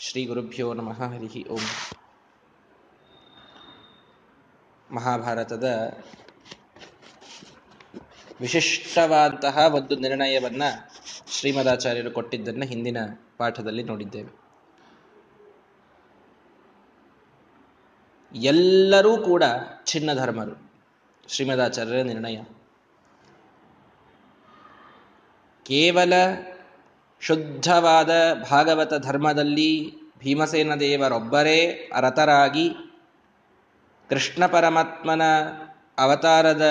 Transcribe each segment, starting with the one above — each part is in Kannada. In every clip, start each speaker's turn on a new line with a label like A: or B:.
A: ಶ್ರೀ ಗುರುಭ್ಯೋ ನಮಃ ಹರಿ ಓಂ. ಮಹಾಭಾರತದ ವಿಶಿಷ್ಟವಾದಂತಹ ಒಂದು ನಿರ್ಣಯವನ್ನ ಶ್ರೀಮದಾಚಾರ್ಯರು ಕೊಟ್ಟಿದ್ದನ್ನ ಹಿಂದಿನ ಪಾಠದಲ್ಲಿ ನೋಡಿದ್ದೇವೆ. ಎಲ್ಲರೂ ಕೂಡ ಚಿನ್ನ ಧರ್ಮರು. ಶ್ರೀಮದಾಚಾರ್ಯರ ನಿರ್ಣಯ. ಕೇವಲ ಶುದ್ಧವಾದ ಭಾಗವತ ಧರ್ಮದಲ್ಲಿ ಭೀಮಸೇನ ದೇವರೊಬ್ಬರೇ ಅರತರಾಗಿ ಕೃಷ್ಣ ಪರಮಾತ್ಮನ ಅವತಾರದ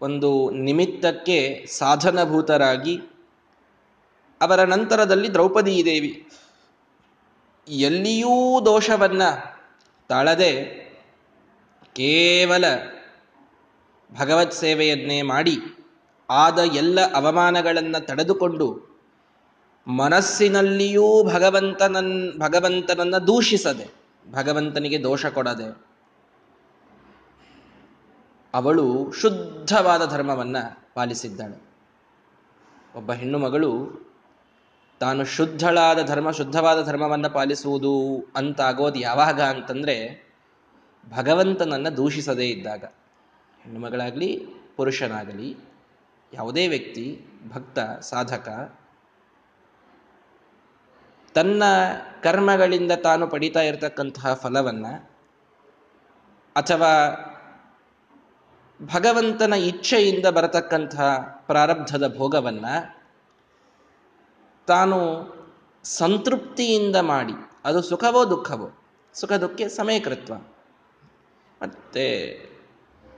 A: ಒಂದು ನಿಮಿತ್ತಕ್ಕೆ ಸಾಧನಭೂತರಾಗಿ ಅವರ ನಂತರದಲ್ಲಿ ದ್ರೌಪದೀ ದೇವಿ ಎಲ್ಲಿಯೂ ದೋಷವನ್ನ ತಾಳದೆ ಕೇವಲ ಭಗವತ್ ಸೇವೆಯನ್ನೇ ಮಾಡಿ ಆದ ಎಲ್ಲ ಅವಮಾನಗಳನ್ನು ತಡೆದುಕೊಂಡು ಮನಸ್ಸಿನಲ್ಲಿಯೂ ಭಗವಂತನನ್, ಭಗವಂತನನ್ನ ದೂಷಿಸದೆ, ಭಗವಂತನಿಗೆ ದೋಷ ಕೊಡದೆ, ಅವಳು ಶುದ್ಧವಾದ ಧರ್ಮವನ್ನ ಪಾಲಿಸಿದ್ದಾಳೆ. ಒಬ್ಬ ಹೆಣ್ಣು ಮಗಳು ತಾನು ಶುದ್ಧಳಾದ ಧರ್ಮ, ಶುದ್ಧವಾದ ಧರ್ಮವನ್ನು ಪಾಲಿಸುವುದು ಅಂತಾಗೋದು ಯಾವಾಗ ಅಂತಂದ್ರೆ, ಭಗವಂತನನ್ನ ದೂಷಿಸದೇ ಇದ್ದಾಗ. ಹೆಣ್ಣು ಮಗಳಾಗಲಿ, ಪುರುಷನಾಗಲಿ, ಯಾವುದೇ ವ್ಯಕ್ತಿ, ಭಕ್ತ, ಸಾಧಕ ತನ್ನ ಕರ್ಮಗಳಿಂದ ತಾನು ಪಡಿತಾ ಇರತಕ್ಕಂತಹ ಫಲವನ್ನ ಅಥವಾ ಭಗವಂತನ ಇಚ್ಛೆಯಿಂದ ಬರತಕ್ಕಂತಹ ಪ್ರಾರಬ್ಧದ ಭೋಗವನ್ನ ತಾನು ಸಂತೃಪ್ತಿಯಿಂದ ಮಾಡಿ, ಅದು ಸುಖವೋ ದುಃಖವೋ? ಸುಖ, ದುಃಖ, ಸಮಯಕೃತ್ವ. ಮತ್ತೆ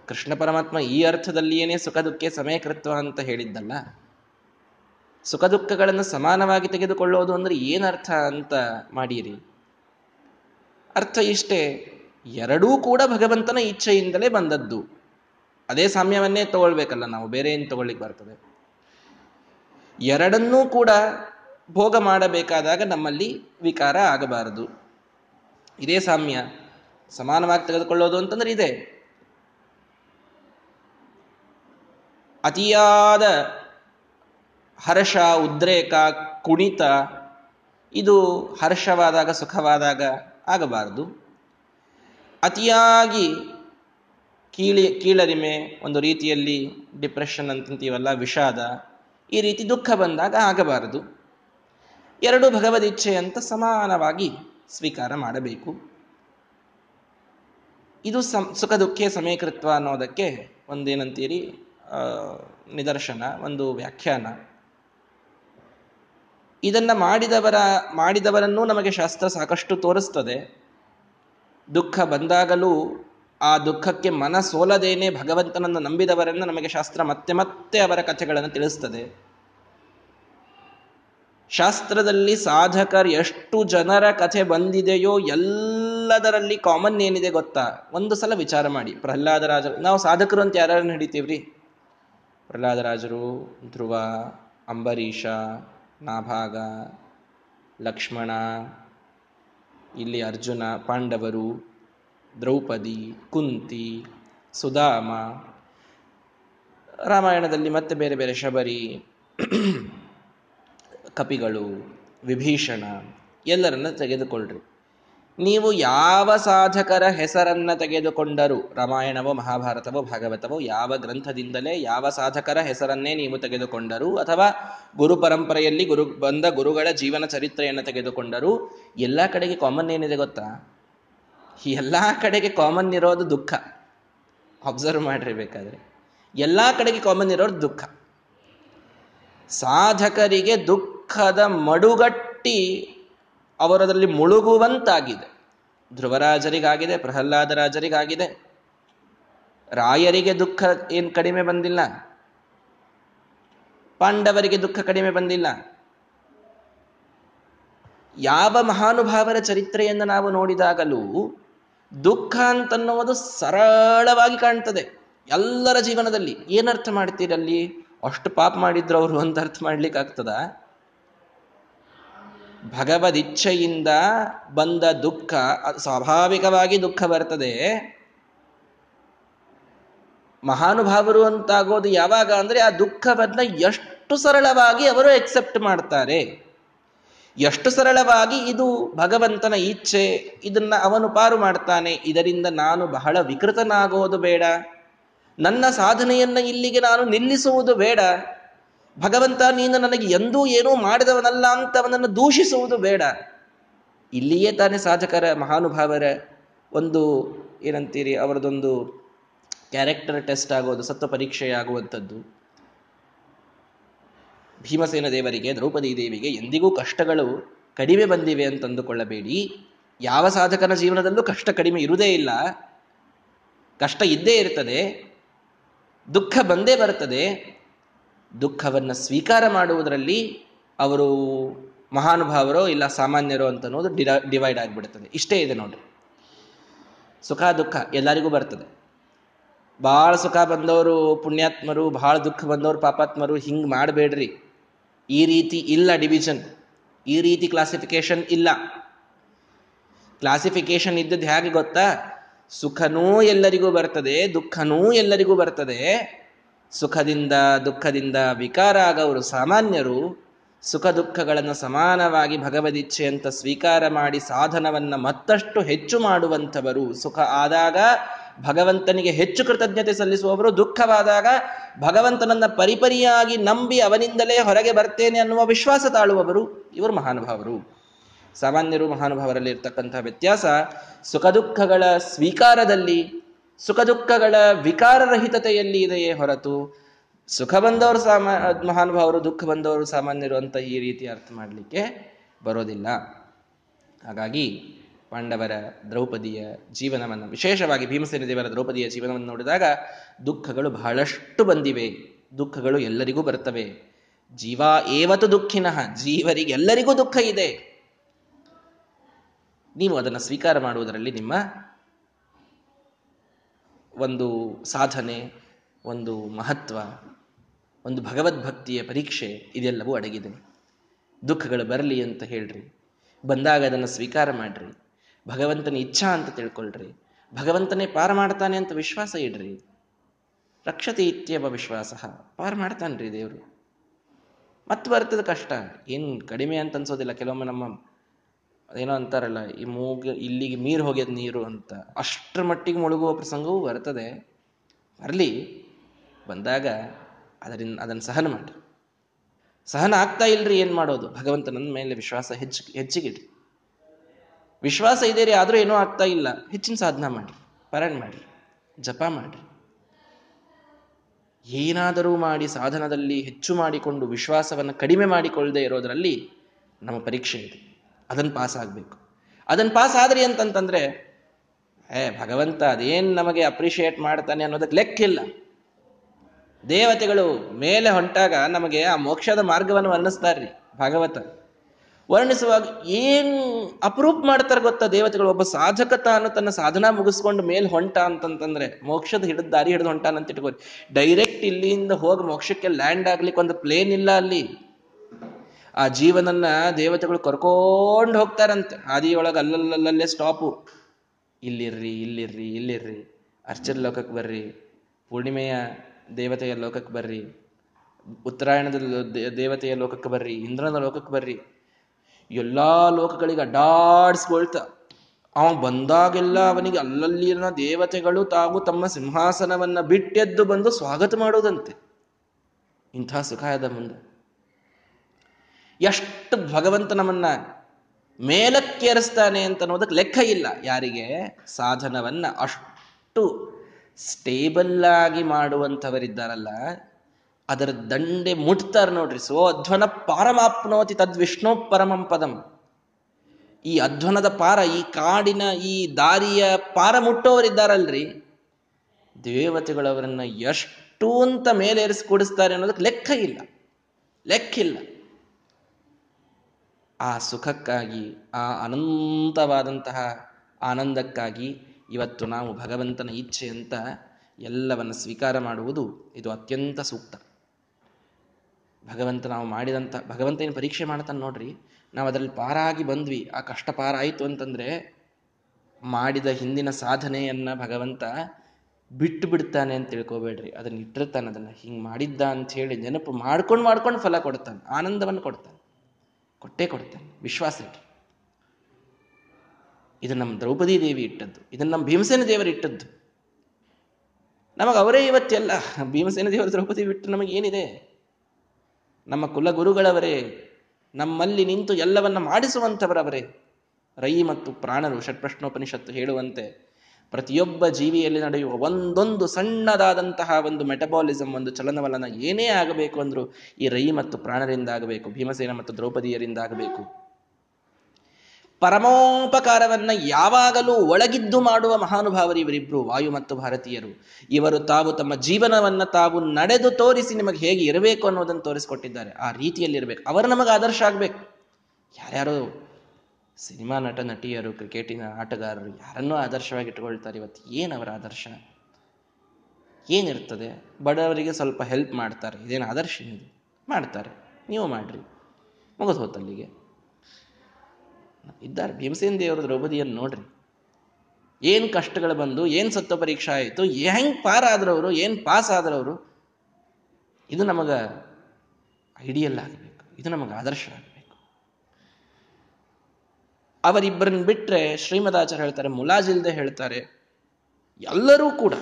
A: ಕೃಷ್ಣ ಪರಮಾತ್ಮ ಈ ಅರ್ಥದಲ್ಲಿಯೇನೆ ಸುಖ, ದುಃಖ, ಸಮಯಕೃತ್ವ ಅಂತ ಹೇಳಿದ್ದಲ್ಲ ಸುಖ ದುಃಖಗಳನ್ನು ಸಮಾನವಾಗಿ ತೆಗೆದುಕೊಳ್ಳೋದು ಅಂದ್ರೆ ಏನರ್ಥ ಅಂತ ಮಾಡಿರಿ. ಅರ್ಥ ಇಷ್ಟೇ, ಎರಡೂ ಕೂಡ ಭಗವಂತನ ಇಚ್ಛೆಯಿಂದಲೇ ಬಂದದ್ದು. ಅದೇ ಸಾಮ್ಯವನ್ನೇ ತಗೊಳ್ಬೇಕಲ್ಲ, ನಾವು ಬೇರೆ ಏನು ತಗೊಳ್ಳಿಕ್ ಬರ್ತದೆ. ಎರಡನ್ನೂ ಕೂಡ ಭೋಗ ಮಾಡಬೇಕಾದಾಗ ನಮ್ಮಲ್ಲಿ ವಿಕಾರ ಆಗಬಾರದು. ಇದೇ ಸಾಮ್ಯ, ಸಮಾನವಾಗಿ ತೆಗೆದುಕೊಳ್ಳೋದು ಅಂತಂದ್ರೆ ಇದೆ. ಅತಿಯಾದ ಹರ್ಷ, ಉದ್ರೇಕ, ಕುಣಿತ, ಇದು ಹರ್ಷವಾದಾಗ, ಸುಖವಾದಾಗ ಆಗಬಾರದು. ಅತಿಯಾಗಿ ಕೀಳಿ, ಕೀಳರಿಮೆ ಒಂದು ರೀತಿಯಲ್ಲಿ ಡಿಪ್ರೆಷನ್ ಅಂತಂತೀವಲ್ಲ ವಿಷಾದ, ಈ ರೀತಿ ದುಃಖ ಬಂದಾಗ ಆಗಬಾರದು. ಎರಡು ಭಗವದಿಚ್ಛೆ ಅಂತ ಸಮಾನವಾಗಿ ಸ್ವೀಕಾರ ಮಾಡಬೇಕು. ಇದು ಸಂ, ಸುಖ ದುಃಖ ಸಮೀಕೃತ್ವ ಅನ್ನೋದಕ್ಕೆ ಒಂದೇನಂತೀರಿ? ನಿದರ್ಶನ, ಒಂದು ವ್ಯಾಖ್ಯಾನ. ಇದನ್ನ ಮಾಡಿದವರ, ಮಾಡಿದವರನ್ನೂ ನಮಗೆ ಶಾಸ್ತ್ರ ಸಾಕಷ್ಟು ತೋರಿಸ್ತದೆ. ದುಃಖ ಬಂದಾಗಲೂ ಆ ದುಃಖಕ್ಕೆ ಮನ ಸೋಲದೇನೆ ಭಗವಂತನನ್ನು ನಂಬಿದವರನ್ನು ನಮಗೆ ಶಾಸ್ತ್ರ ಮತ್ತೆ ಮತ್ತೆ ಅವರ ಕಥೆಗಳನ್ನು ತಿಳಿಸ್ತದೆ. ಶಾಸ್ತ್ರದಲ್ಲಿ ಸಾಧಕರು ಎಷ್ಟು ಜನರ ಕಥೆ ಬಂದಿದೆಯೋ ಎಲ್ಲದರಲ್ಲಿ ಕಾಮನ್ ಏನಿದೆ ಗೊತ್ತಾ? ಒಂದು ಸಲ ವಿಚಾರ ಮಾಡಿ. ಪ್ರಹ್ಲಾದರಾಜರು ನಾವು ಸಾಧಕರು ಅಂತ ಯಾರ್ಯಾರನ್ನ ಹಿಡಿತೀವ್ರಿ? ಪ್ರಹ್ಲಾದರಾಜರು ಧ್ರುವ, ಅಂಬರೀಷ ನಾಭಾಗ, ಲಕ್ಷ್ಮಣ, ಇಲ್ಲಿ ಅರ್ಜುನ, ಪಾಂಡವರು, ದ್ರೌಪದಿ, ಕುಂತಿ, ಸುಧಾಮ. ರಾಮಾಯಣದಲ್ಲಿ ಮತ್ತೆ ಬೇರೆ ಬೇರೆ ಶಬರಿ, ಕಪಿಗಳು, ವಿಭೀಷಣ, ಎಲ್ಲರನ್ನ ತೆಗೆದುಕೊಳ್ಳ್ರಿ ನೀವು ಯಾವ ಸಾಧಕರ ಹೆಸರನ್ನ ತೆಗೆದುಕೊಂಡರು? ರಾಮಾಯಣವೋ, ಮಹಾಭಾರತವೋ, ಭಾಗವತವೋ, ಯಾವ ಗ್ರಂಥದಿಂದಲೇ ಯಾವ ಸಾಧಕರ ಹೆಸರನ್ನೇ ನೀವು ತೆಗೆದುಕೊಂಡರು? ಅಥವಾ ಗುರು ಪರಂಪರೆಯಲ್ಲಿ ಗುರು, ಬಂದ ಗುರುಗಳ ಜೀವನ ಚರಿತ್ರೆಯನ್ನು ತೆಗೆದುಕೊಂಡರು? ಎಲ್ಲ ಕಡೆಗೆ ಕಾಮನ್ ಏನಿದೆ ಗೊತ್ತಾ? ಎಲ್ಲ ಕಡೆಗೆ ಕಾಮನ್ ಇರೋದು ದುಃಖ. ಅಬ್ಸರ್ವ್ ಮಾಡ್ರಿ ಬೇಕಾದ್ರೆ ಎಲ್ಲ ಕಡೆಗೆ ಕಾಮನ್ ಇರೋದು ದುಃಖ. ಸಾಧಕರಿಗೆ ದುಃಖದ ಮಡುಗಟ್ಟಿ ಅವರದಲ್ಲಿ ಮುಳುಗುವಂತಾಗಿದೆ. ಧ್ರುವರಾಜರಿಗಾಗಿದೆ ಪ್ರಹ್ಲಾದರಾಜರಿಗಾಗಿದೆ ರಾಯರಿಗೆ ದುಃಖ ಏನು ಕಡಿಮೆ ಬಂದಿಲ್ಲ. ಪಾಂಡವರಿಗೆ ದುಃಖ ಕಡಿಮೆ ಬಂದಿಲ್ಲ. ಯಾವ ಮಹಾನುಭಾವರ ಚರಿತ್ರೆಯನ್ನು ನಾವು ನೋಡಿದಾಗಲೂ ದುಃಖ ಅಂತನ್ನುವುದು ಸರಳವಾಗಿ ಕಾಣ್ತದೆ. ಎಲ್ಲರ ಜೀವನದಲ್ಲಿ. ಏನರ್ಥ ಮಾಡ್ತೀರಲ್ಲಿ ಅಷ್ಟು ಪಾಪ ಮಾಡಿದ್ರು ಅವರು ಅಂತ ಅರ್ಥ ಮಾಡ್ಲಿಕ್ಕೆ ಆಗ್ತದ ಭಗವದಿಚ್ಛೆಯಿಂದ ಬಂದ ದುಃಖ ಸ್ವಾಭಾವಿಕವಾಗಿ ದುಃಖ ಬರ್ತದೆ. ಮಹಾನುಭಾವರು ಅಂತಾಗೋದು ಯಾವಾಗ ಅಂದರೆ ಆ ದುಃಖವನ್ನು ಎಷ್ಟು ಸರಳವಾಗಿ ಅವರು ಎಕ್ಸೆಪ್ಟ್ ಮಾಡ್ತಾರೆ. ಎಷ್ಟು ಸರಳವಾಗಿ ಇದು ಭಗವಂತನ ಇಚ್ಛೆ, ಇದನ್ನ ಅವನು ಪಾರು ಮಾಡ್ತಾನೆ, ಇದರಿಂದ ನಾನು ಬಹಳ ವಿಕೃತನಾಗೋದು ಬೇಡ. ನನ್ನ ಸಾಧನೆಯನ್ನು ಇಲ್ಲಿಗೆ ನಾನು ನಿಲ್ಲಿಸುವುದು ಬೇಡ. ಭಗವಂತ, ನೀನು ನನಗೆ ಎಂದೂ ಏನೂ ಮಾಡಿದವನಲ್ಲ ಅಂತ ಅವನನ್ನು ದೂಷಿಸುವುದು ಬೇಡ. ಇಲ್ಲಿಯೇ ತಾನೇ ಸಾಧಕರ, ಮಹಾನುಭಾವರ ಒಂದು ಏನಂತೀರಿ, ಅವರದೊಂದು ಕ್ಯಾರೆಕ್ಟರ್ ಟೆಸ್ಟ್ ಆಗೋದು, ಸತ್ವ ಪರೀಕ್ಷೆ ಆಗುವಂಥದ್ದು. ಭೀಮಸೇನ ದೇವರಿಗೆ, ದ್ರೌಪದಿ ದೇವಿಗೆ ಎಂದಿಗೂ ಕಷ್ಟಗಳು ಕಡಿಮೆ ಬಂದಿವೆ ಅಂತ ಅಂದುಕೊಳ್ಳಬೇಡಿ. ಯಾವ ಸಾಧಕನ ಜೀವನದಲ್ಲೂ ಕಷ್ಟ ಕಡಿಮೆ ಇರುವುದೇ ಇಲ್ಲ. ಕಷ್ಟ ಇದ್ದೇ ಇರ್ತದೆ. ದುಃಖ ಬಂದೇ ಬರ್ತದೆ. ದುಃಖವನ್ನು ಸ್ವೀಕಾರ ಮಾಡುವುದರಲ್ಲಿ ಅವರು ಮಹಾನುಭಾವರೋ ಇಲ್ಲ ಸಾಮಾನ್ಯರೋ ಅಂತ ಅನ್ನೋದು ಡಿವೈಡ್ ಆಗಿಬಿಡ್ತದೆ. ಇಷ್ಟೇ ಇದೆ ನೋಡ್ರಿ. ಸುಖ, ದುಃಖ ಎಲ್ಲರಿಗೂ ಬರ್ತದೆ. ಭಾಳ ಸುಖ ಬಂದವರು ಪುಣ್ಯಾತ್ಮರು, ಭಾಳ ದುಃಖ ಬಂದವರು ಪಾಪಾತ್ಮರು ಹಿಂಗೆ ಮಾಡಬೇಡ್ರಿ. ಈ ರೀತಿ ಇಲ್ಲ ಡಿವಿಷನ್. ಈ ರೀತಿ ಕ್ಲಾಸಿಫಿಕೇಶನ್ ಇಲ್ಲ. ಕ್ಲಾಸಿಫಿಕೇಶನ್ ಇದ್ದದ್ದು ಹೇಗೆ ಗೊತ್ತಾ? ಸುಖನೂ ಎಲ್ಲರಿಗೂ ಬರ್ತದೆ, ದುಃಖನೂ ಎಲ್ಲರಿಗೂ ಬರ್ತದೆ. ಸುಖದಿಂದ, ದುಃಖದಿಂದ ವಿಕಾರ ಆಗವರು ಸಾಮಾನ್ಯರು, ಸುಖ ದುಃಖಗಳನ್ನು ಸಮಾನವಾಗಿ ಭಗವದಿಚ್ಛೆ ಅಂತ ಸ್ವೀಕಾರ ಮಾಡಿ ಸಾಧನವನ್ನ ಮತ್ತಷ್ಟು ಹೆಚ್ಚು ಮಾಡುವಂಥವರು, ಸುಖ ಆದಾಗ ಭಗವಂತನಿಗೆ ಹೆಚ್ಚು ಕೃತಜ್ಞತೆ ಸಲ್ಲಿಸುವವರು, ದುಃಖವಾದಾಗ ಭಗವಂತನನ್ನ ಪರಿಪರಿಯಾಗಿ ನಂಬಿ ಅವನಿಂದಲೇ ಹೊರಗೆ ಬರ್ತೇನೆ ಅನ್ನುವ ವಿಶ್ವಾಸ ತಾಳುವವರು ಇವರು ಮಹಾನುಭಾವರು. ಸಾಮಾನ್ಯರು ಮಹಾನುಭಾವರಲ್ಲಿ ಇರ್ತಕ್ಕಂತಹ ವ್ಯತ್ಯಾಸ ಸುಖ ದುಃಖಗಳ ಸ್ವೀಕಾರದಲ್ಲಿ ಸುಖ ದುಃಖಗಳ ವಿಕಾರರಹಿತತೆಯಲ್ಲಿ ಇದೆಯೇ ಹೊರತು ಸುಖ ಬಂದವರು ಸಾಮಾ ಮಹಾನುಭಾವರು ದುಃಖ ಬಂದವರು ಸಾಮಾನ್ಯರು ಅಂತ ಈ ರೀತಿ ಅರ್ಥ ಮಾಡಲಿಕ್ಕೆ ಬರೋದಿಲ್ಲ. ಹಾಗಾಗಿ ಪಾಂಡವರ ದ್ರೌಪದಿಯ ಜೀವನವನ್ನು, ವಿಶೇಷವಾಗಿ ಭೀಮಸೇನ ದೇವರ ದ್ರೌಪದಿಯ ಜೀವನವನ್ನು ನೋಡಿದಾಗ ದುಃಖಗಳು ಬಹಳಷ್ಟು ಬಂದಿವೆ. ದುಃಖಗಳು ಎಲ್ಲರಿಗೂ ಬರ್ತವೆ. ಜೀವ ಏವತ್ತು ದುಃಖಿನಃ ಜೀವರಿಗೆ ಎಲ್ಲರಿಗೂ ದುಃಖ ಇದೆ. ನೀವು ಅದನ್ನು ಸ್ವೀಕಾರ ಮಾಡುವುದರಲ್ಲಿ ನಿಮ್ಮ ಒಂದು ಸಾಧನೆ, ಒಂದು ಮಹತ್ವ, ಒಂದು ಭಗವದ್ಭಕ್ತಿಯ ಪರೀಕ್ಷೆ ಇದೆಲ್ಲವೂ ಅಡಗಿದೆ. ದುಃಖಗಳು ಬರಲಿ ಅಂತ ಹೇಳ್ರಿ. ಬಂದಾಗ ಅದನ್ನು ಸ್ವೀಕಾರ ಮಾಡ್ರಿ. ಭಗವಂತನ ಇಚ್ಛಾ ಅಂತ ತಿಳ್ಕೊಳ್ರಿ. ಭಗವಂತನೇ ಪಾರ ಮಾಡ್ತಾನೆ ಅಂತ ವಿಶ್ವಾಸ ಇಡ್ರಿ. ರಕ್ಷತೆ ಇತ್ಯವ ವಿಶ್ವಾಸ. ಪಾರ ಮಾಡ್ತಾನ್ರಿ ದೇವರು. ಮತ್ತೆ ಬರ್ತದ ಕಷ್ಟ. ಏನು ಕಡಿಮೆ ಅಂತ ಅನ್ಸೋದಿಲ್ಲ. ಕೆಲವೊಮ್ಮೆ ನಮ್ಮ ಅದೇನೋ ಅಂತಾರಲ್ಲ, ಈ ಮೂಗ ಇಲ್ಲಿಗೆ ಮೀರ್ ಹೋಗ್ಯದ ನೀರು ಅಂತ. ಅಷ್ಟರ ಮಟ್ಟಿಗೆ ಮುಳುಗುವ ಪ್ರಸಂಗವೂ ಬರ್ತದೆ. ಬರಲಿ. ಬಂದಾಗ ಅದರಿಂದ, ಅದನ್ನು ಸಹನ ಮಾಡಿ ಸಹನ ಆಗ್ತಾ ಇಲ್ರಿ, ಏನು ಮಾಡೋದು? ಭಗವಂತನ ಮೇಲೆ ವಿಶ್ವಾಸ ಹೆಚ್ಚು ಹೆಚ್ಚಿಗಿಡ್ರಿ ವಿಶ್ವಾಸ ಇದೆ ರೀ ಆದರೂ ಏನೂ ಆಗ್ತಾ ಇಲ್ಲ. ಹೆಚ್ಚಿನ ಸಾಧನ ಮಾಡಿ ಪಾರಾಯಣ ಮಾಡಿ ಜಪ ಮಾಡಿ ಏನಾದರೂ ಮಾಡಿ, ಸಾಧನದಲ್ಲಿ ಹೆಚ್ಚು ಮಾಡಿಕೊಂಡು ವಿಶ್ವಾಸವನ್ನು ಕಡಿಮೆ ಮಾಡಿಕೊಳ್ಳದೆ ಇರೋದರಲ್ಲಿ ನಮ್ಮ ಪರೀಕ್ಷೆ ಇದೆ. ಅದನ್ನು ಪಾಸ್ ಆಗಬೇಕು. ಅದನ್ನು ಪಾಸ್ ಆದ್ರಿ ಅಂತಂತಂದ್ರೆ ಏ ಭಗವಂತ, ಅದೇನು ನಮಗೆ ಅಪ್ರಿಷಿಯೇಟ್ ಮಾಡ್ತಾನೆ ಅನ್ನೋದಕ್ಕೆ ಲೆಕ್ಕಿಲ್ಲ. ದೇವತೆಗಳು ಮೇಲೆ ಹೊಂಟಾಗ ನಮಗೆ ಆ ಮೋಕ್ಷದ ಮಾರ್ಗವನ್ನು ವರ್ಣಿಸ್ತಾರ್ರಿ ಭಾಗವತ. ವರ್ಣಿಸುವಾಗ ಏನ್ ಅಪ್ರೂಪ್ ಮಾಡ್ತಾರೆ ಗೊತ್ತಾ ದೇವತೆಗಳು? ಒಬ್ಬ ಸಾಧಕ ತಾನು ತನ್ನ ಸಾಧನಾ ಮುಗಿಸ್ಕೊಂಡು ಮೇಲೆ ಹೊಂಟ ಅಂತಂತಂದ್ರೆ, ಮೋಕ್ಷದ ಹಿಡಿದ ದಾರಿ ಹಿಡಿದು ಹೊಂಟಾನಂತ ಇಟ್ಕೋರಿ. ಡೈರೆಕ್ಟ್ ಇಲ್ಲಿಂದ ಹೋಗಿ ಮೋಕ್ಷಕ್ಕೆ ಲ್ಯಾಂಡ್ ಆಗ್ಲಿಕ್ಕೆ ಒಂದು ಪ್ಲೇನ್ ಇಲ್ಲ ಅಲ್ಲಿ. ಆ ಜೀವನನ್ನ ದೇವತೆಗಳು ಕರ್ಕೊಂಡು ಹೋಗ್ತಾರಂತೆ. ಆದಿಯೊಳಗೆ ಅಲ್ಲಲ್ಲಲ್ಲೇ ಸ್ಟಾಪು ಇಲ್ಲಿರ್ರಿ ಇಲ್ಲಿರ್ರಿ ಇಲ್ಲಿರ್ರಿ. ಅರ್ಚನ ಲೋಕಕ್ಕೆ ಬರ್ರಿ. ಪೂರ್ಣಿಮೆಯ ದೇವತೆಯ ಲೋಕಕ್ಕೆ ಬರ್ರಿ. ಉತ್ತರಾಯಣದ ದೇವತೆಯ ಲೋಕಕ್ಕೆ ಬರ್ರಿ. ಇಂದ್ರನ ಲೋಕಕ್ಕೆ ಬರ್ರಿ. ಎಲ್ಲಾ ಲೋಕಗಳಿಗೆ ಅಡ್ಡಾಡಿಸ್ಕೊಳ್ತಾ. ಅವ ಬಂದಾಗೆಲ್ಲ ಅವನಿಗೆ ಅಲ್ಲಲ್ಲಿನ ದೇವತೆಗಳು ತಾವು ತಮ್ಮ ಸಿಂಹಾಸನವನ್ನ ಬಿಟ್ಟೆದ್ದು ಬಂದು ಸ್ವಾಗತ ಮಾಡೋದಂತೆ. ಇಂಥ ಸುಖಾಯದ ಮುಂದೆ. ಎಷ್ಟು ಭಗವಂತ ನಮ್ಮನ್ನ ಮೇಲಕ್ಕೇರಿಸ್ತಾನೆ ಅಂತ ಅನ್ನೋದಕ್ಕೆ ಲೆಕ್ಕ ಇಲ್ಲ. ಯಾರಿಗೆ? ಸಾಧನವನ್ನ ಅಷ್ಟು ಸ್ಟೇಬಲ್ ಆಗಿ ಮಾಡುವಂಥವರಿದ್ದಾರಲ್ಲ, ಅದರ ದಂಡೆ ಮುಟ್ತಾರೆ ನೋಡ್ರಿ. ಸೋ ಅಧ್ವನ ಪಾರಮಾಪ್ನೋತಿ ತದ್ವಿಷ್ಣು ಪರಮಂ ಪದಂ. ಈ ಅಧ್ವನದ ಪಾರ, ಈ ಕಾಡಿನ, ಈ ದಾರಿಯ ಪಾರ ಮುಟ್ಟೋವರಿದ್ದಾರಲ್ರಿ. ದೇವತೆಗಳವರನ್ನ ಎಷ್ಟು ಅಂತ ಮೇಲೇರಿಸಿ ಕೊಡಿಸ್ತಾರೆ ಅನ್ನೋದಕ್ಕೆ ಲೆಕ್ಕ ಇಲ್ಲ. ಲೆಕ್ಕಿಲ್ಲ. ಆ ಸುಖಕ್ಕಾಗಿ, ಆ ಅನಂತವಾದಂತಹ ಆನಂದಕ್ಕಾಗಿ ಇವತ್ತು ನಾವು ಭಗವಂತನ ಇಚ್ಛೆ ಅಂತ ಎಲ್ಲವನ್ನು ಸ್ವೀಕಾರ ಮಾಡುವುದು ಇದು ಅತ್ಯಂತ ಸೂಕ್ತ. ಭಗವಂತ ನಾವು ಮಾಡಿದಂಥ ಭಗವಂತ ಪರೀಕ್ಷೆ ಮಾಡ್ತಾನೆ ನೋಡ್ರಿ, ನಾವು ಅದರಲ್ಲಿ ಪಾರಾಗಿ ಬಂದ್ವಿ. ಆ ಕಷ್ಟ ಪಾರಾಯಿತು ಅಂತಂದ್ರೆ ಮಾಡಿದ ಹಿಂದಿನ ಸಾಧನೆಯನ್ನು ಭಗವಂತ ಬಿಟ್ಟು ಬಿಡ್ತಾನೆ ಅಂತ ತಿಳ್ಕೊಬೇಡ್ರಿ. ಅದನ್ನ ಇಟ್ಟಿರ್ತಾನೆ, ಅದನ್ನು ಹಿಂಗೆ ಮಾಡಿದ್ದ ಅಂತ ಹೇಳಿ ನೆನಪು ಮಾಡ್ಕೊಂಡು ಮಾಡ್ಕೊಂಡು ಫಲ ಕೊಡ್ತಾನೆ, ಆನಂದವನ್ನು ಕೊಡ್ತಾನೆ. ಕೊಟ್ಟೇ ಕೊಡ್ತಾನೆ ವಿಶ್ವಾಸ ಇಟ್ಟು ಇದು ನಮ್ಮ ದ್ರೌಪದಿ ದೇವಿ ಇಟ್ಟದ್ದು. ಇದನ್ನು ನಮ್ಮ ಭೀಮಸೇನ ದೇವರು ಇಟ್ಟದ್ದು. ನಮಗೆ ಅವರೇ ಇವತ್ತೆಲ್ಲ. ಭೀಮಸೇನ ದೇವರು ದ್ರೌಪದಿ ಬಿಟ್ಟು ನಮಗೆ ಏನಿದೆ? ನಮ್ಮ ಕುಲಗುರುಗಳವರೇ ನಮ್ಮಲ್ಲಿ ನಿಂತು ಎಲ್ಲವನ್ನ ಮಾಡಿಸುವಂಥವರವರೇ ರೈ ಮತ್ತು ಪ್ರಾಣರು ಷಟ್ಪ್ರಶ್ನೋಪನಿಷತ್ತು ಹೇಳುವಂತೆ ಪ್ರತಿಯೊಬ್ಬ ಜೀವಿಯಲ್ಲಿ ನಡೆಯುವ ಒಂದೊಂದು ಸಣ್ಣದಾದಂತಹ ಒಂದು ಮೆಟಬಾಲಿಸಮ್ ಒಂದು ಚಲನವಲನ ಏನೇ ಆಗಬೇಕು ಅಂದ್ರೂ ಈ ರೈ ಮತ್ತು ಪ್ರಾಣರಿಂದ ಆಗಬೇಕು, ಭೀಮಸೇನ ಮತ್ತು ದ್ರೌಪದಿಯರಿಂದ ಆಗಬೇಕು. ಪರಮೋಪಕಾರವನ್ನ ಯಾವಾಗಲೂ ಒಳಗಿದ್ದು ಮಾಡುವ ಮಹಾನುಭಾವರು ಇವರಿಬ್ರು, ವಾಯು ಮತ್ತು ಭಾರತೀಯರು. ಇವರು ತಾವು ತಮ್ಮ ಜೀವನವನ್ನ ತಾವು ನಡೆದು ತೋರಿಸಿ ನಿಮಗೆ ಹೇಗೆ ಇರಬೇಕು ಅನ್ನೋದನ್ನು ತೋರಿಸಿಕೊಟ್ಟಿದ್ದಾರೆ. ಆ ರೀತಿಯಲ್ಲಿ ಇರಬೇಕು ಅವರು ನಮಗೆ ಆದರ್ಶ ಆಗ್ಬೇಕು. ಯಾರ್ಯಾರು ಸಿನಿಮಾ ನಟ ನಟಿಯರು, ಕ್ರಿಕೆಟಿನ ಆಟಗಾರರು ಯಾರನ್ನೂ ಆದರ್ಶವಾಗಿ ಇಟ್ಕೊಳ್ತಾರೆ ಇವತ್ತು. ಏನು ಅವರ ಆದರ್ಶ? ಏನಿರ್ತದೆ? ಬಡವರಿಗೆ ಸ್ವಲ್ಪ ಹೆಲ್ಪ್ ಮಾಡ್ತಾರೆ. ಇದೇನು ಆದರ್ಶ ಏನಿದೆ ಮಾಡ್ತಾರೆ. ನೀವು ಮಾಡಿರಿ. ಮುಗಿದು ಹೋತಲ್ಲಿಗೆ ಇದ್ದಾರೆ. ಭೀಮಸೇನ್ ದೇವರ ದ್ರೌಪದಿಯನ್ನು ನೋಡ್ರಿ. ಏನು ಕಷ್ಟಗಳು ಬಂದು, ಏನು ಸತ್ವ ಪರೀಕ್ಷೆ ಆಯಿತು, ಹೆಂಗ್ ಪಾರ ಆದ್ರವರು, ಏನು ಪಾಸ್ ಆದ್ರವರು, ಇದು ನಮಗೆ ಐಡಿಯಲ್ ಆಗಬೇಕು. ಇದು ನಮಗೆ ಆದರ್ಶ ಆಗಬೇಕು. ಅವರಿಬ್ಬರನ್ನ ಬಿಟ್ಟರೆ ಶ್ರೀಮದಾಚಾರ್ಯ ಹೇಳ್ತಾರೆ ಮುಲಾಜಿಲ್ದೆ ಹೇಳ್ತಾರೆ. ಎಲ್ಲರೂ ಕೂಡ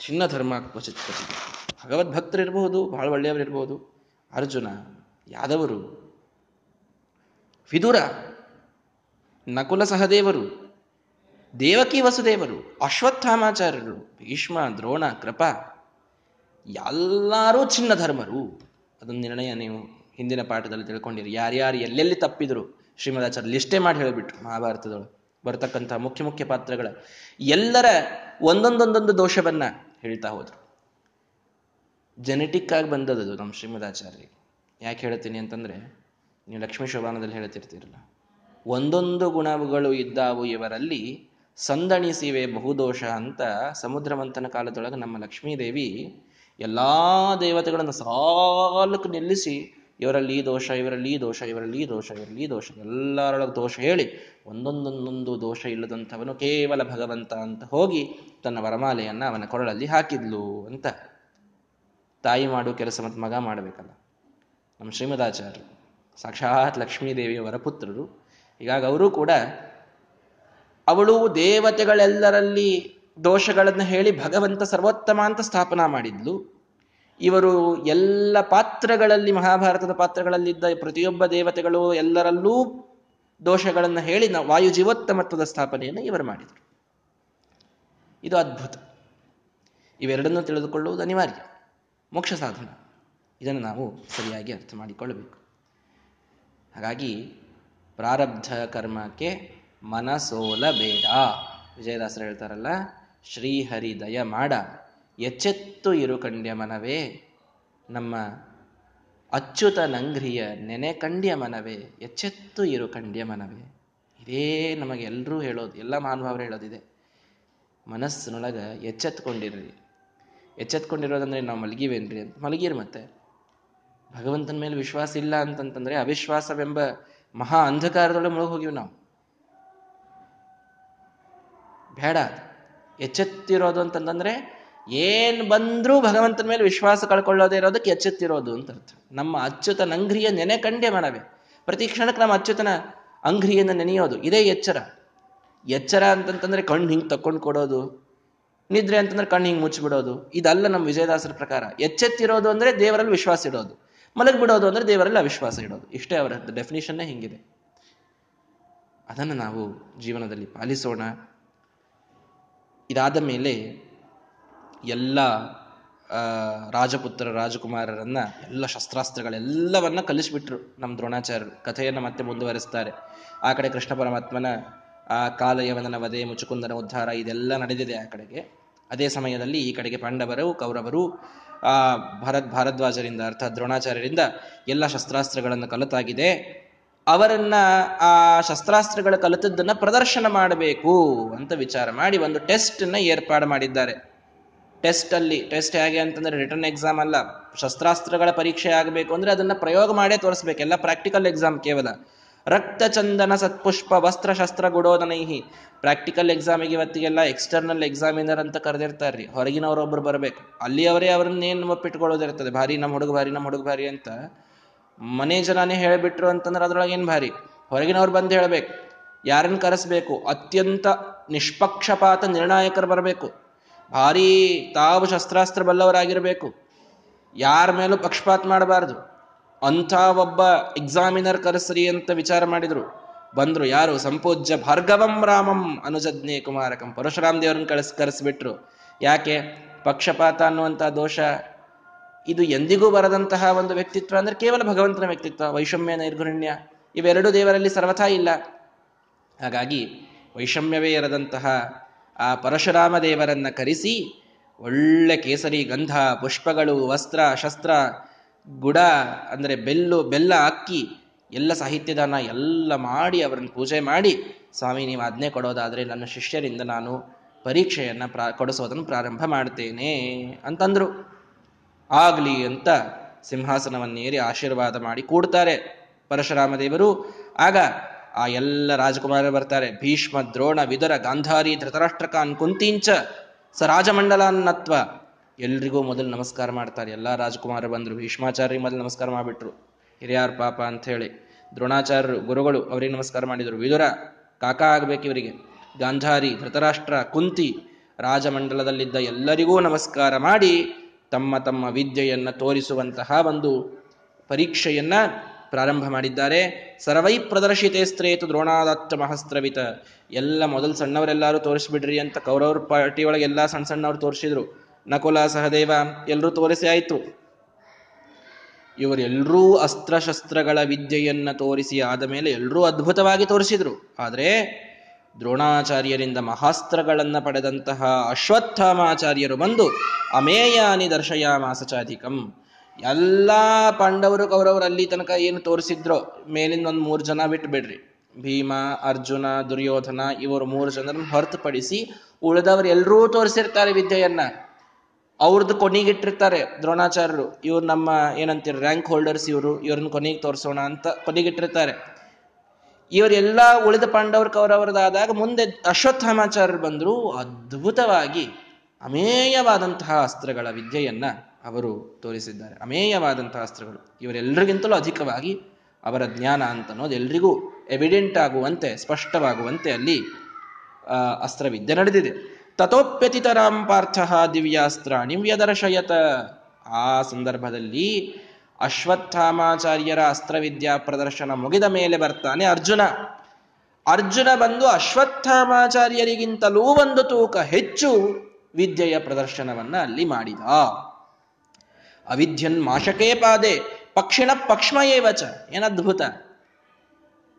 A: ಚಿನ್ನ ಧರ್ಮ ಕ್ವಚಿತ್ ಕ್ವಚಿತ್. ಭಗವದ್ಭಕ್ತರಿರ್ಬಹುದು ಬಹಳ ಒಳ್ಳೆಯವರಿರ್ಬೋದು ಅರ್ಜುನ, ಯಾದವರು, ವಿದುರ, ನಕುಲ ಸಹದೇವರು, ದೇವಕಿ ವಸುದೇವರು, ಅಶ್ವತ್ಥಾಮಾಚಾರ್ಯರು, ಭೀಷ್ಮ, ದ್ರೋಣ, ಕೃಪ, ಎಲ್ಲರೂ ಚಿನ್ನ ಧರ್ಮರು. ಅದೊಂದು ನಿರ್ಣಯ ನೀವು ಹಿಂದಿನ ಪಾಠದಲ್ಲಿ ತಿಳ್ಕೊಂಡಿರಿ. ಯಾರ್ಯಾರು ಎಲ್ಲೆಲ್ಲಿ ತಪ್ಪಿದ್ರು ಶ್ರೀಮದಾಚಾರ್ಯ ಲಿಸ್ಟೇ ಮಾಡಿ ಹೇಳಿಬಿಟ್ರು ಮಹಾಭಾರತದೊಳಗೆ. ಬರ್ತಕ್ಕಂಥ ಮುಖ್ಯ ಮುಖ್ಯ ಪಾತ್ರಗಳ ಎಲ್ಲರ ಒಂದೊಂದೊಂದೊಂದು ದೋಷವನ್ನ ಹೇಳ್ತಾ ಹೋದ್ರು. ಜೆನೆಟಿಕ್ ಆಗಿ ಬಂದದ್ದು ನಮ್ಮ ಶ್ರೀಮದಾಚಾರ್ಯ ಯಾಕೆ ಹೇಳ್ತೀನಿ ಅಂತಂದ್ರೆ, ನೀವು ಲಕ್ಷ್ಮೀ ಶೋಭಾನದಲ್ಲಿ ಹೇಳ್ತಿರ್ತೀರಲ್ಲ, ಒಂದೊಂದು ಗುಣಗಳು ಇದ್ದಾವು ಇವರಲ್ಲಿ ಸಂದಣಿಸಿವೆ ಬಹುದೋಷ ಅಂತ ಸಮುದ್ರ ಮಂಥನ ಕಾಲದೊಳಗೆ ನಮ್ಮ ಲಕ್ಷ್ಮೀದೇವಿ ಎಲ್ಲಾ ದೇವತೆಗಳನ್ನು ಸಾಲಕ್ಕೆ ನಿಲ್ಲಿಸಿ ಇವರಲ್ಲಿ ಈ ದೋಷ, ಇವರಲ್ಲಿ ಈ ದೋಷ, ಇವರಲ್ಲಿ ಈ ದೋಷ, ಇವರಲ್ಲಿ ಈ ದೋಷ. ಎಲ್ಲರೊಳಗೆ ದೋಷ ಹೇಳಿ ಒಂದೊಂದೊಂದೊಂದು ದೋಷ ಇಲ್ಲದಂಥವನು ಕೇವಲ ಭಗವಂತ ಅಂತ ಹೋಗಿ ತನ್ನ ವರಮಾಲೆಯನ್ನು ಅವನ ಕೊರಳಲ್ಲಿ ಹಾಕಿದ್ಲು ಅಂತ. ತಾಯಿ ಮಾಡು ಕೆಲಸ ಮತ್ತು ಮಗ ಮಾಡಬೇಕಲ್ಲ. ನಮ್ಮ ಶ್ರೀಮದಾಚಾರ್ಯರು, ಸಾಕ್ಷಾತ್ ಲಕ್ಷ್ಮೀದೇವಿಯವರ ವರಪುತ್ರರು ಹೀಗಾಗಿ ಅವರು ಕೂಡ ಅವಳು ದೇವತೆಗಳೆಲ್ಲರಲ್ಲಿ ದೋಷಗಳನ್ನು ಹೇಳಿ ಭಗವಂತ ಸರ್ವೋತ್ತಮ ಅಂತ ಸ್ಥಾಪನಾ ಮಾಡಿದ್ಲು. ಇವರು ಎಲ್ಲ ಪಾತ್ರಗಳಲ್ಲಿ, ಮಹಾಭಾರತದ ಪಾತ್ರಗಳಲ್ಲಿದ್ದ ಪ್ರತಿಯೊಬ್ಬ ದೇವತೆಗಳು ಎಲ್ಲರಲ್ಲೂ ದೋಷಗಳನ್ನು ಹೇಳಿ ವಾಯು ಜೀವೋತ್ತಮತ್ವದ ಸ್ಥಾಪನೆಯನ್ನು ಇವರು ಮಾಡಿದರು. ಇದು ಅದ್ಭುತ. ಇವೆರಡನ್ನು ತಿಳಿದುಕೊಳ್ಳುವುದು ಅನಿವಾರ್ಯ. ಮೋಕ್ಷ ಸಾಧನ. ಇದನ್ನು ನಾವು ಸರಿಯಾಗಿ ಅರ್ಥ ಮಾಡಿಕೊಳ್ಳಬೇಕು. ಹಾಗಾಗಿ ಪ್ರಾರಬ್ಧ ಕರ್ಮಕ್ಕೆ ಮನಸೋಲ ಬೇಡ ವಿಜಯದಾಸರು ಹೇಳ್ತಾರಲ್ಲ ಶ್ರೀಹರಿ ದಯ ಮಾಡ. ಎಚ್ಚೆತ್ತು ಇರು ಕಂಡ್ಯ ಮನವೇ ನಮ್ಮ ಅಚ್ಯುತ ನಂಗ್ರಿಯ ನೆನೆ ಕಂಡ್ಯ ಮನವೇ ಎಚ್ಚೆತ್ತು ಇರು ಕಂಡ್ಯ ಮನವೇ ಇದೇ ನಮಗೆ ಎಲ್ಲರೂ ಹೇಳೋದು, ಎಲ್ಲ ಮಹಾನುಭಾವರು ಹೇಳೋದಿದೆ. ಮನಸ್ಸಿನೊಳಗೆ ಎಚ್ಚೆತ್ಕೊಂಡಿರ್ರಿ. ಎಚ್ಚೆತ್ಕೊಂಡಿರೋದಂದ್ರೆ ನಾವು ಮಲಗಿವೇನ್ರಿ ಅಂತ. ಮಲಗಿರಿ ಮತ್ತೆ. ಭಗವಂತನ ಮೇಲೆ ವಿಶ್ವಾಸ ಇಲ್ಲ ಅಂತಂತಂದ್ರೆ ಅವಿಶ್ವಾಸವೆಂಬ ಮಹಾ ಅಂಧಕಾರದೊಳಗೆ ಮುಳುಗಿ ಹೋಗಿವಿ ನಾವು. ಬೇಡ ಎಚ್ಚೆತ್ತಿರೋದು ಅಂತಂದ್ರೆ ಏನ್ ಬಂದ್ರೂ ಭಗವಂತನ ಮೇಲೆ ವಿಶ್ವಾಸ ಕಳ್ಕೊಳ್ಳೋದೇ ಇರೋದಕ್ಕೆ ಎಚ್ಚೆತ್ತಿರೋದು ಅಂತ ಅರ್ಥ. ನಮ್ಮ ಅಚ್ಯುತ ನಂಗ್ರಿಯ ನೆನೆ ಕಂಡೇ ಮಾಡವೆ. ಪ್ರತಿ ಕ್ಷಣಕ್ಕೆ ನಮ್ಮ ಅಚ್ಯುತನ ಅಂಗ್ರಿಯನ್ನು ನೆನೆಯೋದು, ಇದೇ ಎಚ್ಚರ. ಎಚ್ಚರ ಅಂತಂತಂದ್ರೆ ಕಣ್ಣು ಹಿಂಗೆ ತಕ್ಕೊಂಡು ಕೊಡೋದು, ನಿದ್ರೆ ಅಂತಂದ್ರೆ ಕಣ್ಣು ಹಿಂಗೆ ಮುಚ್ಚಿಬಿಡೋದು ಇದಲ್ಲ ನಮ್ಮ ವಿಜಯದಾಸರ ಪ್ರಕಾರ. ಎಚ್ಚೆತ್ತಿರೋದು ಅಂದ್ರೆ ದೇವರಲ್ಲಿ ವಿಶ್ವಾಸ ಇಡೋದು, ಮಲಗಿಬಿಡೋದು ಅಂದ್ರೆ ದೇವರಲ್ಲಿ ಅವಿಶ್ವಾಸ ಇಡೋದು. ಇಷ್ಟೇ ಅವರ ಡೆಫಿನಿಷನ್ನೇ ಹಿಂಗಿದೆ. ಅದನ್ನು ನಾವು ಜೀವನದಲ್ಲಿ ಪಾಲಿಸೋಣ. ಇದಾದ ಮೇಲೆ ಎಲ್ಲ ರಾಜಪುತ್ರ, ರಾಜಕುಮಾರರನ್ನ ಎಲ್ಲ ಶಸ್ತ್ರಾಸ್ತ್ರಗಳೆಲ್ಲವನ್ನ ಕಲಿಸ್ಬಿಟ್ರು ನಮ್ಮ ದ್ರೋಣಾಚಾರ್ಯರು. ಕಥೆಯನ್ನು ಮತ್ತೆ ಮುಂದುವರಿಸ್ತಾರೆ. ಆ ಕಡೆ ಕೃಷ್ಣ ಪರಮಾತ್ಮನ ಆ ಕಾಲಯವನ ವಧೆ, ಮುಚುಕುಂದನ ಉದ್ಧಾರ ಇದೆಲ್ಲ ನಡೆದಿದೆ ಆ ಕಡೆಗೆ. ಅದೇ ಸಮಯದಲ್ಲಿ ಈ ಕಡೆಗೆ ಪಾಂಡವರು, ಕೌರವರು, ಆ, ಭರತ್, ಭಾರದ್ವಾಜರಿಂದ ಅರ್ಥಾತ್ ದ್ರೋಣಾಚಾರ್ಯರಿಂದ ಎಲ್ಲ ಶಸ್ತ್ರಾಸ್ತ್ರಗಳನ್ನು ಕಲಿತಾಗಿದೆ. ಅವರನ್ನ ಆ ಶಸ್ತ್ರಾಸ್ತ್ರಗಳ ಕಲಿತದ್ದನ್ನ ಪ್ರದರ್ಶನ ಮಾಡಬೇಕು ಅಂತ ವಿಚಾರ ಮಾಡಿ ಒಂದು ಟೆಸ್ಟ್ ಅನ್ನ ಏರ್ಪಾಡು ಮಾಡಿದ್ದಾರೆ. ಟೆಸ್ಟ್ ಅಲ್ಲಿ ಟೆಸ್ಟ್ ಹೇಗೆ ಅಂತಂದ್ರೆ ರಿಟರ್ನ್ ಎಕ್ಸಾಮ್ ಅಲ್ಲ. ಶಸ್ತ್ರಾಸ್ತ್ರಗಳ ಪರೀಕ್ಷೆ ಆಗಬೇಕು ಅಂದ್ರೆ ಅದನ್ನ ಪ್ರಯೋಗ ಮಾಡೇ ತೋರಿಸ್ಬೇಕು. ಎಲ್ಲ ಪ್ರಾಕ್ಟಿಕಲ್ ಎಕ್ಸಾಮ್ ಕೇವಲ. ರಕ್ತ ಚಂದನ ಸತ್ಪುಷ್ಪ ವಸ್ತ್ರ ಶಸ್ತ್ರ ಗುಡೋದನೈಹಿ. ಪ್ರಾಕ್ಟಿಕಲ್ ಎಕ್ಸಾಮಿಗೆ ಇವತ್ತಿಗೆಲ್ಲ ಎಕ್ಸ್ಟರ್ನಲ್ ಎಕ್ಸಾಮಿನರ್ ಅಂತ ಕರೆದಿರ್ತಾರ್ರಿ. ಒಬ್ರು ಬರ್ಬೇಕು. ಅಲ್ಲಿ ಅವರೇ ಅವ್ರನ್ನ ಏನು ಒಪ್ಪಿಟ್ಕೊಳ್ಳೋದಿರ್ತದೆ. ಭಾರಿ ನಮ್ಮ ಹುಡುಗ ಭಾರಿ, ನಮ್ಮ ಹುಡುಗ ಭಾರಿ ಅಂತ. ಮನೆ ಜನನೇ ಹೇಳಿಬಿಟ್ರು ಅಂತಂದ್ರೆ ಅದ್ರೊಳಗೆ ಏನು ಭಾರಿ? ಹೊರಗಿನವ್ರು ಬಂದು ಹೇಳ್ಬೇಕು. ಯಾರನ್ನು ಕರೆಸ್ಬೇಕು? ಅತ್ಯಂತ ನಿಷ್ಪಕ್ಷಪಾತ ನಿರ್ಣಾಯಕರು ಬರಬೇಕು. ಭಾರಿ ತಾವು ಶಸ್ತ್ರಾಸ್ತ್ರ ಬಲ್ಲವರಾಗಿರಬೇಕು. ಯಾರ ಮೇಲೂ ಪಕ್ಷಪಾತ ಮಾಡಬಾರ್ದು. ಅಂಥ ಒಬ್ಬ ಎಕ್ಸಾಮಿನರ್ ಕರೆಸ್ರಿ ಅಂತ ವಿಚಾರ ಮಾಡಿದರು. ಬಂದರು, ಯಾರು? ಸಂಪೂಜ್ಯ ಭಾರ್ಗವಂ ರಾಮಂ ಅನುಜಜ್ಞೆ ಕುಮಾರಕಂ. ಪರಶುರಾಮ್ ದೇವರನ್ನು ಕಳಿಸ್ ಕರೆಸ್ಬಿಟ್ರು. ಯಾಕೆ? ಪಕ್ಷಪಾತ ಅನ್ನುವಂಥ ದೋಷ ಇದು ಎಂದಿಗೂ ಬರದಂತಹ ಒಂದು ವ್ಯಕ್ತಿತ್ವ ಅಂದರೆ ಕೇವಲ ಭಗವಂತನ ವ್ಯಕ್ತಿತ್ವ, ವೈಷಮ್ಯ, ನೈರ್ಗುಣ್ಯ ಇವೆರಡೂ ದೇವರಲ್ಲಿ ಸರ್ವಥಾ ಇಲ್ಲ. ಹಾಗಾಗಿ ವೈಷಮ್ಯವೇ ಇರದಂತಹ ಆ ಪರಶುರಾಮ ದೇವರನ್ನ ಕರೆಸಿ ಒಳ್ಳೆ ಕೇಸರಿ, ಗಂಧ, ಪುಷ್ಪಗಳು, ವಸ್ತ್ರ, ಶಸ್ತ್ರ, ಗುಡ, ಅಂದರೆ ಬೆಲ್ಲು, ಬೆಲ್ಲ ಅಕ್ಕಿ ಎಲ್ಲ ಸಾಹಿತ್ಯದಾನ ಎಲ್ಲ ಮಾಡಿ ಅವರನ್ನು ಪೂಜೆ ಮಾಡಿ, ಸ್ವಾಮಿ ನೀವು ಆಜ್ಞೆ ಕೊಡೋದಾದರೆ ನನ್ನ ಶಿಷ್ಯರಿಂದ ನಾನು ಪರೀಕ್ಷೆಯನ್ನು ಪ್ರಾ, ಕೊಡಿಸೋದನ್ನು ಪ್ರಾರಂಭ ಮಾಡ್ತೇನೆ ಅಂತಂದ್ರು. ಆಗಲಿ ಅಂತ ಸಿಂಹಾಸನವನ್ನೇರಿ ಆಶೀರ್ವಾದ ಮಾಡಿ ಕೂಡ್ತಾರೆ ಪರಶುರಾಮ ದೇವರು ಆಗ ಆ ಎಲ್ಲ ರಾಜಕುಮಾರರು ಬರ್ತಾರೆ. ಭೀಷ್ಮ, ದ್ರೋಣ, ವಿದುರ, ಗಾಂಧಾರಿ, ಧೃತರಾಷ್ಟ್ರಕಾನ್, ಕುಂತಿಂಚ ಸ ರಾಜಮಂಡಲಾನ್ನತ್ವ ಎಲ್ರಿಗೂ ಮೊದಲು ನಮಸ್ಕಾರ ಮಾಡ್ತಾರೆ. ಎಲ್ಲ ರಾಜಕುಮಾರ ಬಂದರು. ಭೀಷ್ಮಾಚಾರ್ಯ ಮೊದಲು ನಮಸ್ಕಾರ ಮಾಡಿಬಿಟ್ರು. ಹಿರಿಯಾರ್ ಪಾಪ ಅಂತ ಹೇಳಿ ದ್ರೋಣಾಚಾರ್ಯರು, ಗುರುಗಳು ಅವರಿಗೆ ನಮಸ್ಕಾರ ಮಾಡಿದರು. ವಿದುರ, ಕಾಕಾ ಆಗಬೇಕು ಇವರಿಗೆ. ಗಾಂಧಾರಿ, ಧೃತರಾಷ್ಟ್ರ, ಕುಂತಿ, ರಾಜಮಂಡಲದಲ್ಲಿದ್ದ ಎಲ್ಲರಿಗೂ ನಮಸ್ಕಾರ ಮಾಡಿ ತಮ್ಮ ತಮ್ಮ ವಿದ್ಯೆಯನ್ನು ತೋರಿಸುವಂತಹ ಒಂದು ಪರೀಕ್ಷೆಯನ್ನ ಪ್ರಾರಂಭ ಮಾಡಿದ್ದಾರೆ. ಸರ್ವೈ ಪ್ರದರ್ಶಿತೆ ಸ್ತ್ರೇತು ದ್ರೋಣಾದತ್ತ ಮಹಸ್ತ್ರವಿತ. ಎಲ್ಲ ಮೊದಲು ಸಣ್ಣವರೆಲ್ಲರೂ ತೋರಿಸ್ಬಿಡ್ರಿ ಅಂತ ಕೌರವ್ರ ಪಾರ್ಟಿ ಒಳಗೆ ಎಲ್ಲ ಸಣ್ಣ ಸಣ್ಣವ್ರು ತೋರಿಸಿದ್ರು. ನಕುಲ ಸಹದೇವ ಎಲ್ಲರೂ ತೋರಿಸಿ ಆಯ್ತು. ಇವರೆಲ್ಲರೂ ಅಸ್ತ್ರಶಸ್ತ್ರಗಳ ವಿದ್ಯೆಯನ್ನ ತೋರಿಸಿ ಆದ ಮೇಲೆ ಎಲ್ಲರೂ ಅದ್ಭುತವಾಗಿ ತೋರಿಸಿದ್ರು. ಆದರೆ ದ್ರೋಣಾಚಾರ್ಯರಿಂದ ಮಹಾಸ್ತ್ರಗಳನ್ನು ಪಡೆದಂತಹ ಅಶ್ವತ್ಥಾಮಾಚಾರ್ಯರು ಬಂದು ಅಮೇಯಾನಿ ದರ್ಶಯಾಮಾಸಚಾಧಿಕಂ. ಎಲ್ಲ ಪಾಂಡವರು ಕೌರವರು ಅಲ್ಲಿ ತನಕ ಏನು ತೋರಿಸಿದ್ರೋ ಮೇಲಿಂದ ಒಂದು ಮೂರು ಜನ ಬಿಟ್ಟು ಬಿಡ್ರಿ ಭೀಮ, ಅರ್ಜುನ, ದುರ್ಯೋಧನ ಇವರು ಮೂರು ಜನರನ್ನು ಹೊರತುಪಡಿಸಿ ಉಳಿದವರು ಎಲ್ಲರೂ ತೋರಿಸಿರ್ತಾರೆ ವಿದ್ಯೆಯನ್ನ. ಅವ್ರದ್ದು ಕೊನೆಗಿಟ್ಟಿರ್ತಾರೆ ದ್ರೋಣಾಚಾರ್ಯರು. ಇವ್ರು ನಮ್ಮ ಏನಂತೀರ ರ್ಯಾಂಕ್ ಹೋಲ್ಡರ್ಸ್ ಇವರು. ಇವ್ರನ್ನ ಕೊನೆಗೆ ತೋರಿಸೋಣ ಅಂತ ಕೊನೆಗಿಟ್ಟಿರ್ತಾರೆ. ಇವರೆಲ್ಲ ಉಳಿದ ಪಾಂಡವರು ಕೌರವರದಾದಾಗ ಮುಂದೆ ಅಶ್ವತ್ಥಾಮಾಚಾರ್ಯರು ಬಂದರು ಅದ್ಭುತವಾಗಿ ಅಮೇಯವಾದಂತಹ ಅಸ್ತ್ರಗಳ ವಿದ್ಯೆಯನ್ನ ಅವರು ತೋರಿಸಿದ್ದಾರೆ. ಅಮೇಯವಾದಂತಹ ಅಸ್ತ್ರಗಳು. ಇವರೆಲ್ಲರಿಗಿಂತಲೂ ಅಧಿಕವಾಗಿ ಅವರ ಜ್ಞಾನ ಅಂತ ಅನ್ನೋದು ಎಲ್ರಿಗೂ ಎವಿಡೆಂಟ್ ಆಗುವಂತೆ, ಸ್ಪಷ್ಟವಾಗುವಂತೆ ಅಲ್ಲಿ ಅಸ್ತ್ರವಿದ್ಯೆ ನಡೆದಿದೆ. ತಥೋಪ್ಯತಿತರಾಂ ಪಾರ್ಥ ದಿವ್ಯಾಸ್ತ್ರಾಣಿ ವ್ಯದರ್ಶಯತ. ಆ ಸಂದರ್ಭದಲ್ಲಿ ಅಶ್ವತ್ಥಾಮಾಚಾರ್ಯರ ಅಸ್ತ್ರವಿದ್ಯಾ ಪ್ರದರ್ಶನ ಮುಗಿದ ಮೇಲೆ ಬರ್ತಾನೆ ಅರ್ಜುನ. ಅರ್ಜುನ ಬಂದು ಅಶ್ವತ್ಥಾಮಾಚಾರ್ಯರಿಗಿಂತಲೂ ಒಂದು ತೂಕ ಹೆಚ್ಚು ವಿದ್ಯೆಯ ಪ್ರದರ್ಶನವನ್ನ ಅಲ್ಲಿ ಮಾಡಿದ. ಅವಿದ್ಯನ್ ಮಾಶಕೇ ಪಾದೆ, ಪಕ್ಷಿಣ ಪಕ್ಷ್ಮಯೇವಚ ಏನದ್ಭುತ.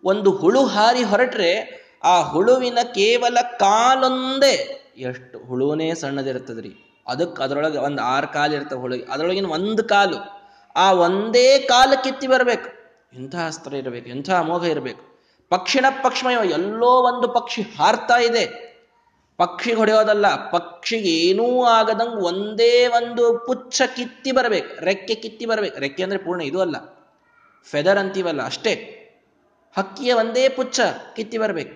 A: ಒಂದು ಹುಳು ಹಾರಿ ಹೊರಟ್ರೆ, ಆ ಹುಳುವಿನ ಕೇವಲ ಕಾಲೊಂದೇ, ಎಷ್ಟು ಹುಳುವೇ ಸಣ್ಣದಿರ್ತದ್ರಿ ಅದಕ್ಕೆ ಅದರೊಳಗೆ ಒಂದು ಆರು ಕಾಲು ಇರ್ತವೆ ಹುಳು ಅದರೊಳಗಿನ ಒಂದು ಕಾಲು. ಆ ಒಂದೇ ಕಾಲು ಕಿತ್ತಿ ಬರಬೇಕು. ಇಂಥ ಅಸ್ತ್ರ ಇರಬೇಕು ಎಂಥ ಅಮೋಘ ಇರಬೇಕು. ಪಕ್ಷಿಣ ಪಕ್ಷ್ಮಯ, ಎಲ್ಲೋ ಒಂದು ಪಕ್ಷಿ ಹಾರ್ತಾ ಇದೆ. ಪಕ್ಷಿ ಹೊಡೆಯೋದಲ್ಲ ಪಕ್ಷಿ ಏನೂ ಆಗದಂಗೆ ಒಂದೇ ಒಂದು ಪುಚ್ಛ ಕಿತ್ತಿ ಬರಬೇಕು, ರೆಕ್ಕೆ ಕಿತ್ತಿ ಬರಬೇಕು. ರೆಕ್ಕೆ ಅಂದರೆ ಪೂರ್ಣ ಇದು ಅಲ್ಲ, ಫೆದರ್ ಅಂತೀವಲ್ಲ, ಅಷ್ಟೇ. ಹಕ್ಕಿಯ ಒಂದೇ ಪುಚ್ಛ ಕಿತ್ತಿ ಬರಬೇಕು.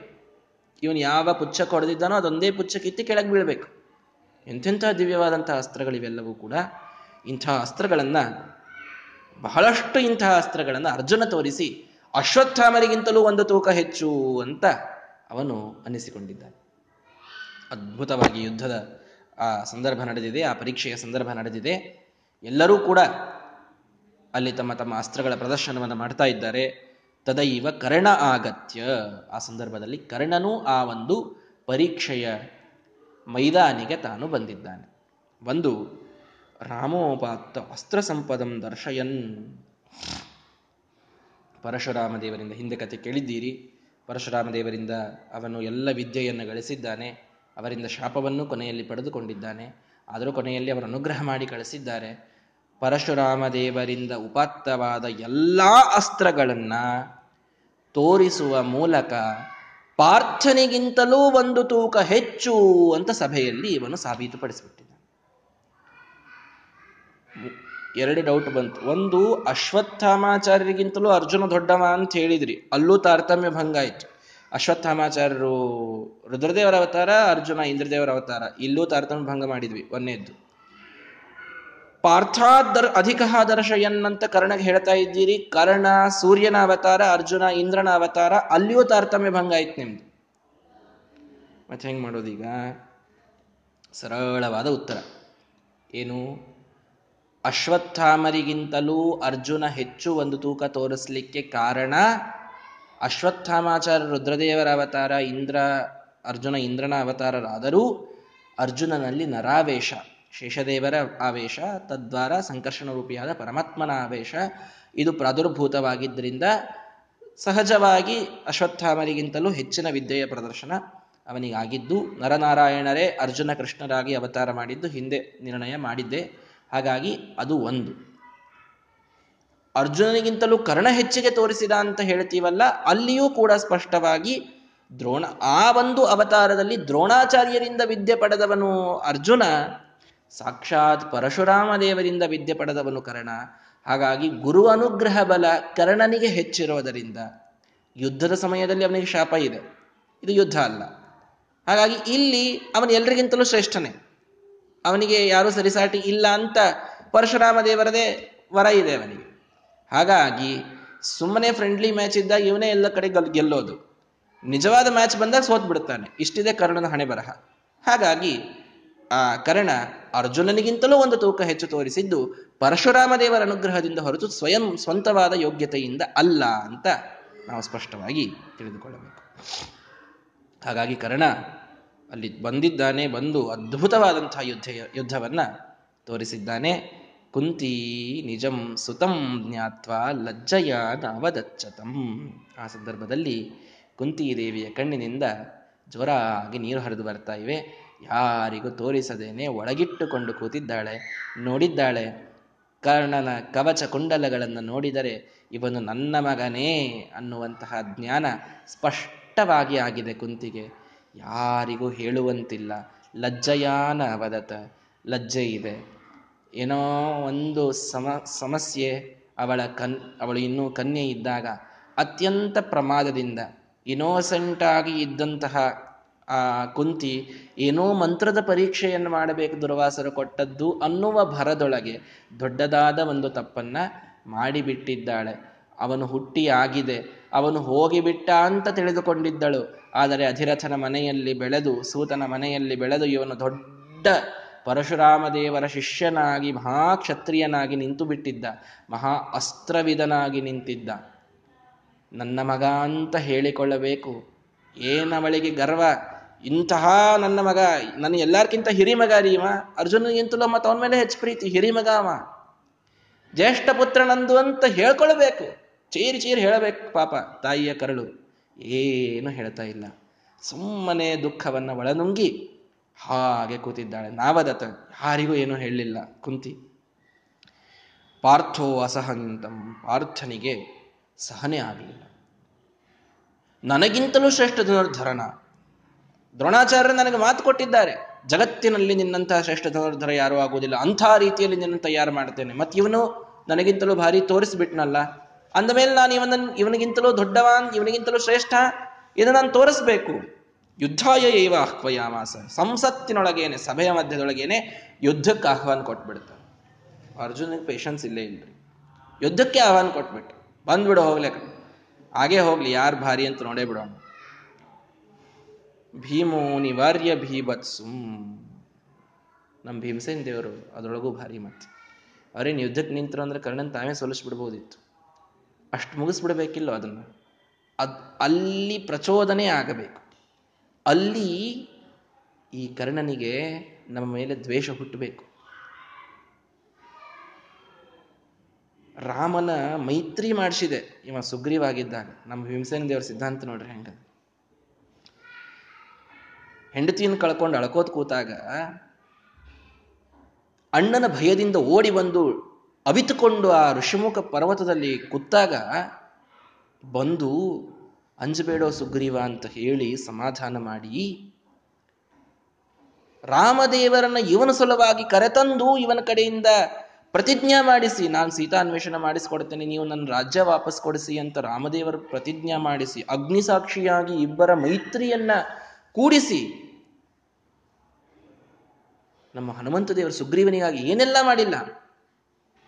A: ಇವನು ಯಾವ ಪುಚ್ಛ ಕೊಡದಿದ್ದಾನೋ ಅದೊಂದೇ ಪುಚ್ಛ ಕಿತ್ತಿ ಕೆಳಗೆ ಬೀಳಬೇಕು. ಎಂಥೆಂಥ ದಿವ್ಯವಾದಂತಹ ಅಸ್ತ್ರಗಳಿವೆಲ್ಲವೂ ಕೂಡ ಇಂಥ ಅಸ್ತ್ರಗಳನ್ನು, ಬಹಳಷ್ಟು ಇಂತಹ ಅಸ್ತ್ರಗಳನ್ನು ಅರ್ಜುನ ತೋರಿಸಿ ಅಶ್ವತ್ಥಾಮರಿಗಿಂತಲೂ ಒಂದು ತೂಕ ಹೆಚ್ಚು ಅಂತ ಅವನು ಅನ್ನಿಸಿಕೊಂಡಿದ್ದಾನೆ. ಅದ್ಭುತವಾಗಿ ಯುದ್ಧದ ಆ ಸಂದರ್ಭ ನಡೆದಿದೆ, ಆ ಪರೀಕ್ಷೆಯ ಸಂದರ್ಭ ನಡೆದಿದೆ. ಎಲ್ಲರೂ ಕೂಡ ಅಲ್ಲಿ ತಮ್ಮ ತಮ್ಮ ಅಸ್ತ್ರಗಳ ಪ್ರದರ್ಶನವನ್ನು ಮಾಡ್ತಾ ಇದ್ದಾರೆ. ತದೈವ ಕರ್ಣ ಆಗತ್ಯ. ಆ ಸಂದರ್ಭದಲ್ಲಿ ಕರ್ಣನೂ ಆ ಒಂದು ಪರೀಕ್ಷೆಯ ಮೈದಾನಿಗೆ ತಾನು ಬಂದಿದ್ದಾನೆ. ಬಂದು ರಾಮೋಪಾತ್ತ ಅಸ್ತ್ರ ಸಂಪದಂ ದರ್ಶಯನ್. ಪರಶುರಾಮ ದೇವರಿಂದ ಹಿಂದೆ ಕತೆ ಕೇಳಿದ್ದೀರಿ. ಪರಶುರಾಮ ದೇವರಿಂದ ಅವನು ಎಲ್ಲ ವಿದ್ಯೆಯನ್ನು ಗಳಿಸಿದ್ದಾನೆ. ಅವರಿಂದ ಶಾಪವನ್ನು ಕೊನೆಯಲ್ಲಿ ಪಡೆದುಕೊಂಡಿದ್ದಾನೆ. ಆದರೂ ಕೊನೆಯಲ್ಲಿ ಅವರ ಅನುಗ್ರಹ ಮಾಡಿ ಕಳಿಸಿದ್ದಾರೆ. ಪರಶುರಾಮ ದೇವರಿಂದ ಉಪಾತ್ತವಾದ ಎಲ್ಲ ಅಸ್ತ್ರಗಳನ್ನ ತೋರಿಸುವ ಮೂಲಕ ಪಾರ್ಥನಿಗಿಂತಲೂ ಒಂದು ತೂಕ ಹೆಚ್ಚು ಅಂತ ಸಭೆಯಲ್ಲಿ ಇವನು ಸಾಬೀತುಪಡಿಸಿಬಿಟ್ಟಿದ್ದಾನೆ. ಎರಡು ಡೌಟ್ ಬಂತು. ಒಂದು ಅಶ್ವತ್ಥಾಮಾಚಾರ್ಯರಿಗಿಂತಲೂ ಅರ್ಜುನ ದೊಡ್ಡವ ಅಂತ ಹೇಳಿದ್ರಿ. ಅಲ್ಲೂ ತಾರತಮ್ಯ ಭಂಗ ಆಯ್ತು. ಅಶ್ವತ್ಥಾಮಾಚಾರ್ಯರು ರುದ್ರದೇವರ ಅವತಾರ, ಅರ್ಜುನ ಇಂದ್ರದೇವರ ಅವತಾರ. ಇಲ್ಲೂ ತಾರತಮ್ಯ ಭಂಗ ಮಾಡಿದ್ವಿ ಒಂದೇದ್ದು ಪಾರ್ಥಾದರ್ ಅಧಿಕ ದರ್ಶಯನ್ ಅಂತ ಕರ್ಣಗೆ ಹೇಳ್ತಾ ಇದ್ದೀರಿ. ಕರ್ಣ, ಸೂರ್ಯನ ಅವತಾರ, ಅರ್ಜುನ, ಇಂದ್ರನ ಅವತಾರ, ಅಲ್ಲಿಯೂ ತಾರತಮ್ಯ ಭಂಗ ಆಯ್ತು ನಿಮ್ದು. ಮತ್ತೆ ಹೆಂಗ್ ಮಾಡೋದೀಗ? ಸರಳವಾದ ಉತ್ತರ. ಏನು? ಅಶ್ವತ್ಥಾಮರಿಗಿಂತಲೂ ಅರ್ಜುನ ಹೆಚ್ಚು ಒಂದು ತೂಕ ತೋರಿಸ್ಲಿಕ್ಕೆ ಕಾರಣ ಅಶ್ವತ್ಥಾಮಾಚಾರ್ಯ ರುದ್ರದೇವರ ಅವತಾರ, ಇಂದ್ರ, ಅರ್ಜುನ, ಇಂದ್ರನ ಅವತಾರರಾದರೂ ಅರ್ಜುನನಲ್ಲಿ ನರಾವೇಶ, ಶೇಷದೇವರ ಆವೇಶ, ತದ್ವಾರ ಸಂಕರ್ಷಣ ರೂಪಿಯಾದ ಪರಮಾತ್ಮನ ಆವೇಶ ಇದು ಪ್ರಾದುರ್ಭೂತವಾಗಿದ್ದರಿಂದ ಸಹಜವಾಗಿ ಅಶ್ವತ್ಥಾಮರಿಗಿಂತಲೂ ಹೆಚ್ಚಿನ ವಿದ್ಯೆಯ ಪ್ರದರ್ಶನ ಅವನಿಗಾಗಿದ್ದು, ನರನಾರಾಯಣರೇ ಅರ್ಜುನ ಕೃಷ್ಣರಾಗಿ ಅವತಾರ ಮಾಡಿದ್ದು ಹಿಂದೆ ನಿರ್ಣಯ ಮಾಡಿದ್ದೆ. ಹಾಗಾಗಿ ಅದು ಒಂದು. ಅರ್ಜುನನಿಗಿಂತಲೂ ಕರ್ಣ ಹೆಚ್ಚಿಗೆ ತೋರಿಸಿದ ಅಂತ ಹೇಳ್ತೀವಲ್ಲ, ಅಲ್ಲಿಯೂ ಕೂಡ ಸ್ಪಷ್ಟವಾಗಿ ದ್ರೋಣ, ಆ ಒಂದು ಅವತಾರದಲ್ಲಿ ದ್ರೋಣಾಚಾರ್ಯರಿಂದ ವಿದ್ಯೆ ಪಡೆದವನು ಅರ್ಜುನ, ಸಾಕ್ಷಾತ್ ಪರಶುರಾಮ ದೇವರಿಂದ ವಿದ್ಯೆ ಪಡೆದವನು ಕರ್ಣ. ಹಾಗಾಗಿ ಗುರು ಅನುಗ್ರಹ ಬಲ ಕರ್ಣನಿಗೆ ಹೆಚ್ಚಿರೋದರಿಂದ ಯುದ್ಧದ ಸಮಯದಲ್ಲಿ ಅವನಿಗೆ ಶಾಪ ಇದೆ. ಇದು ಯುದ್ಧ ಅಲ್ಲ. ಹಾಗಾಗಿ ಇಲ್ಲಿ ಅವನು ಎಲ್ರಿಗಿಂತಲೂ ಶ್ರೇಷ್ಠನೇ. ಅವನಿಗೆ ಯಾರೂ ಸರಿಸಾಟಿ ಇಲ್ಲ ಅಂತ ಪರಶುರಾಮ ದೇವರದೇ ವರ ಇದೆ ಅವನಿಗೆ. ಹಾಗಾಗಿ ಸುಮ್ಮನೆ ಫ್ರೆಂಡ್ಲಿ ಮ್ಯಾಚ್ ಇದ್ದಾಗ ಇವನೇ ಎಲ್ಲ ಕಡೆ ಗಲ್, ಗೆಲ್ಲೋದು. ನಿಜವಾದ ಮ್ಯಾಚ್ ಬಂದಾಗ ಸೋತ್ ಬಿಡುತ್ತಾನೆ ಇಷ್ಟಿದೆ ಕರ್ಣನ ಹಣೆ ಬರಹ. ಹಾಗಾಗಿ, ಆ ಕರ್ಣ ಅರ್ಜುನನಿಗಿಂತಲೂ ಒಂದು ತೂಕ ಹೆಚ್ಚು ತೋರಿಸಿದ್ದು ಪರಶುರಾಮ ದೇವರ ಅನುಗ್ರಹದಿಂದ ಹೊರತು ಸ್ವಯಂ ಸ್ವಂತವಾದ ಯೋಗ್ಯತೆಯಿಂದ ಅಲ್ಲ ಅಂತ ನಾವು ಸ್ಪಷ್ಟವಾಗಿ ತಿಳಿದುಕೊಳ್ಳಬೇಕು. ಹಾಗಾಗಿ ಕರ್ಣ ಅಲ್ಲಿ ಬಂದಿದ್ದಾನೆ, ಬಂದು ಅದ್ಭುತವಾದಂತಹ ಯುದ್ಧ ಯುದ್ಧವನ್ನ ತೋರಿಸಿದ್ದಾನೆ. ಕುಂತಿ ನಿಜಂ ಸುತಂ ಜ್ಞಾತ್ವ ಲಜ್ಜಯ ನವದಚ್ಚತಂ. ಆ ಸಂದರ್ಭದಲ್ಲಿ ಕುಂತಿ ದೇವಿಯ ಕಣ್ಣಿನಿಂದ ಜೋರಾಗಿ ನೀರು ಹರಿದು ಬರ್ತಾ ಇವೆ. ಯಾರಿಗೂ ತೋರಿಸದೇನೆ ಒಳಗಿಟ್ಟುಕೊಂಡು ಕೂತಿದ್ದಾಳೆ, ನೋಡಿದ್ದಾಳೆ. ಕರ್ಣನ ಕವಚ ಕುಂಡಲಗಳನ್ನು ನೋಡಿದರೆ ಇವನು ನನ್ನ ಮಗನೇ ಅನ್ನುವಂತಹ ಜ್ಞಾನ ಸ್ಪಷ್ಟವಾಗಿ ಆಗಿದೆ ಕುಂತಿಗೆ. ಯಾರಿಗೂ ಹೇಳುವಂತಿಲ್ಲ, ಲಜ್ಜಯಾನ ಅವದತ ಲಜ್ಜೆ ಇದೆ. ಏನೋ ಒಂದು ಸಮ, ಸಮಸ್ಯೆ ಅವಳ ಕನ್, ಅವಳು ಇನ್ನೂ ಕನ್ಯೆ ಇದ್ದಾಗ ಅತ್ಯಂತ ಪ್ರಮಾದದಿಂದ ಇನೋಸೆಂಟಾಗಿ ಇದ್ದಂತಹ ಆ ಕುಂತಿ ಏನೋ ಮಂತ್ರದ ಪರೀಕ್ಷೆಯನ್ನು ಮಾಡಬೇಕು ದುರ್ವಾಸರು ಕೊಟ್ಟದ್ದು ಅನ್ನುವ ಭರದೊಳಗೆ ದೊಡ್ಡದಾದ ಒಂದು ತಪ್ಪನ್ನ ಮಾಡಿಬಿಟ್ಟಿದ್ದಾಳೆ. ಅವನು ಹುಟ್ಟಿ ಆಗಿದೆ. ಅವನು ಹೋಗಿಬಿಟ್ಟ ಅಂತ ತಿಳಿದುಕೊಂಡಿದ್ದಳು. ಆದರೆ ಅಧಿರಥನ ಮನೆಯಲ್ಲಿ ಬೆಳೆದು ಸೂತನ ಮನೆಯಲ್ಲಿ ಬೆಳೆದು ಇವನು ದೊಡ್ಡ ಪರಶುರಾಮ ದೇವರ ಶಿಷ್ಯನಾಗಿ, ಮಹಾಕ್ಷತ್ರಿಯನಾಗಿ ನಿಂತು ಬಿಟ್ಟಿದ್ದ ಮಹಾ ಅಸ್ತ್ರವಿದನಾಗಿ ನಿಂತಿದ್ದ. ನನ್ನ ಮಗ ಅಂತ ಹೇಳಿಕೊಳ್ಳಬೇಕು. ಏನವಳಿಗೆ ಗರ್ವ? ಇಂತಹ ನನ್ನ ಮಗ, ನನ್ನ ಎಲ್ಲಾರ್ಕಿಂತ ಹಿರಿ ಮಗ ರೀವ ಅರ್ಜುನನಿಗಿಂತಲೂ ಮತ್ತೆ ಅವನ ಮೇಲೆ ಹೆಚ್ಚು ಪ್ರೀತಿ ಹಿರಿಮಗ ಅವ. ಜ್ಯೇಷ್ಠ ಪುತ್ರನಂದು ಅಂತ ಹೇಳ್ಕೊಳ್ಬೇಕು. ಚೀರಿ ಚೀರಿ ಹೇಳಬೇಕು ಪಾಪ ತಾಯಿಯ ಕರಳು. ಏನು ಹೇಳ್ತಾ ಇಲ್ಲ. ಸುಮ್ಮನೆ ದುಃಖವನ್ನ ಒಳನುಂಗಿ ಹಾಗೆ ಕೂತಿದ್ದಾಳೆ. ನಾವದತ ಯಾರಿಗೂ ಏನೂ ಹೇಳಲಿಲ್ಲ ಕುಂತಿ. ಪಾರ್ಥೋ ಅಸಹಂತಂ ಪಾರ್ಥನಿಗೆ ಸಹನೆ ಆಗಲಿಲ್ಲ. ನನಗಿಂತಲೂ ಶ್ರೇಷ್ಠ ಧನುರ್ಧರನ. ದ್ರೋಣಾಚಾರ್ಯರು ನನಗೆ ಮಾತು ಕೊಟ್ಟಿದ್ದಾರೆ. ಜಗತ್ತಿನಲ್ಲಿ ನಿನ್ನಂತಹ ಶ್ರೇಷ್ಠ ಧನುರ್ಧರ ಯಾರೂ ಆಗುವುದಿಲ್ಲ. ಅಂಥ ರೀತಿಯಲ್ಲಿ ನಿನ್ನ ತಯಾರು ಮಾಡ್ತೇನೆ ಮತ್ತೆ ಇವನು ನನಗಿಂತಲೂ ಭಾರಿ ತೋರಿಸ್ಬಿಟ್ನಲ್ಲ. ಅಂದಮೇಲೆ ನಾನು ಇವನ ಇವನಿಗಿಂತಲೂ ದೊಡ್ಡವಾನ್, ಇವನಿಗಿಂತಲೂ ಶ್ರೇಷ್ಠ, ಇದನ್ನು ನಾನು ತೋರಿಸ್ಬೇಕು. ಯುದ್ಧಾಯ ಏವ ಆಹ್ವಯಾಮಾಸ? ಸಂಸತ್ತಿನೊಳಗೇನೆ, ಸಭೆಯ ಮಧ್ಯದೊಳಗೇನೆ ಯುದ್ಧಕ್ಕೆ ಆಹ್ವಾನ ಕೊಟ್ಬಿಡ್ತಾರೆ ಅರ್ಜುನಿಗೆ ಪೇಷನ್ಸ್ ಇಲ್ಲೇ ಇಲ್ರಿ. ಯುದ್ಧಕ್ಕೆ ಆಹ್ವಾನ ಕೊಟ್ಬಿಟ್ಟು ಬಂದ್ಬಿಡು ಹೋಗ್ಲಿಕ್ಕೆ ಹಾಗೆ ಹೋಗ್ಲಿ, ಯಾರು ಭಾರಿ ಅಂತ ನೋಡೇ ಬಿಡೋಣ ಭೀಮೋ ನಿವಾರ್ಯ ಭೀಭತ್ಸು. ನಮ್ಮ ಭೀಮಸೇನ್ ದೇವರು ಅದರೊಳಗೂ ಭಾರಿ ಮತ್ತೆ ಅವ್ರೇನು ಯುದ್ಧಕ್ಕೆ ನಿಂತರು ಅಂದ್ರೆ ಕರ್ಣನ್ ತಾವೇ ಸೋಲಿಸ್ಬಿಡ್ಬೋದಿತ್ತು. ಅಷ್ಟು ಮುಗಿಸ್ಬಿಡ್ಬೇಕಿಲ್ಲ ಅದನ್ನು. ಅದು ಅಲ್ಲಿ ಪ್ರಚೋದನೆ ಆಗಬೇಕು. ಅಲ್ಲಿ ಈ ಕರ್ಣನಿಗೆ ನಮ್ಮ ಮೇಲೆ ದ್ವೇಷ ಹುಟ್ಟಬೇಕು. ರಾಮನ ಮೈತ್ರಿ ಮಾಡಿಸಿದೆ. ಇವ ಸುಗ್ರೀವಾಗಿದ್ದಾನೆ. ನಮ್ಮ ಭೀಮಸೇನ ದೇವರ ಸಿದ್ಧಾಂತ ನೋಡ್ರಿ ಹೆಂಗ ಹೆಂಡತಿಯನ್ನು ಕಳ್ಕೊಂಡು ಅಳ್ಕೋತ್ ಕೂತಾಗ ಅಣ್ಣನ ಭಯದಿಂದ ಓಡಿ ಬಂದು ಅವಿತುಕೊಂಡು ಆ ಋಷಿಮುಖ ಪರ್ವತದಲ್ಲಿ ಕೂತಾಗ ಬಂದು ಅಂಜಬೇಡೋ ಸುಗ್ರೀವ ಅಂತ ಹೇಳಿ ಸಮಾಧಾನ ಮಾಡಿ, ರಾಮದೇವರನ್ನ ಇವನ ಸಲುವಾಗಿ ಕರೆತಂದು ಇವನ ಕಡೆಯಿಂದ ಪ್ರತಿಜ್ಞಾ ಮಾಡಿಸಿ, ನಾನು ಸೀತಾನ್ವೇಷಣ ಮಾಡಿಸಿಕೊಡ್ತೇನೆ, ನೀವು ನನ್ನ ರಾಜ್ಯ ವಾಪಸ್ ಕೊಡಿಸಿ ಅಂತ ರಾಮದೇವರ ಪ್ರತಿಜ್ಞಾ ಮಾಡಿಸಿ ಅಗ್ನಿ ಸಾಕ್ಷಿಯಾಗಿ ಇಬ್ಬರ ಮೈತ್ರಿಯನ್ನ ಕೂಡಿಸಿ, ನಮ್ಮ ಹನುಮಂತ ದೇವರು ಸುಗ್ರೀವನಿಗಾಗಿ ಏನೆಲ್ಲ ಮಾಡಿಲ್ಲ.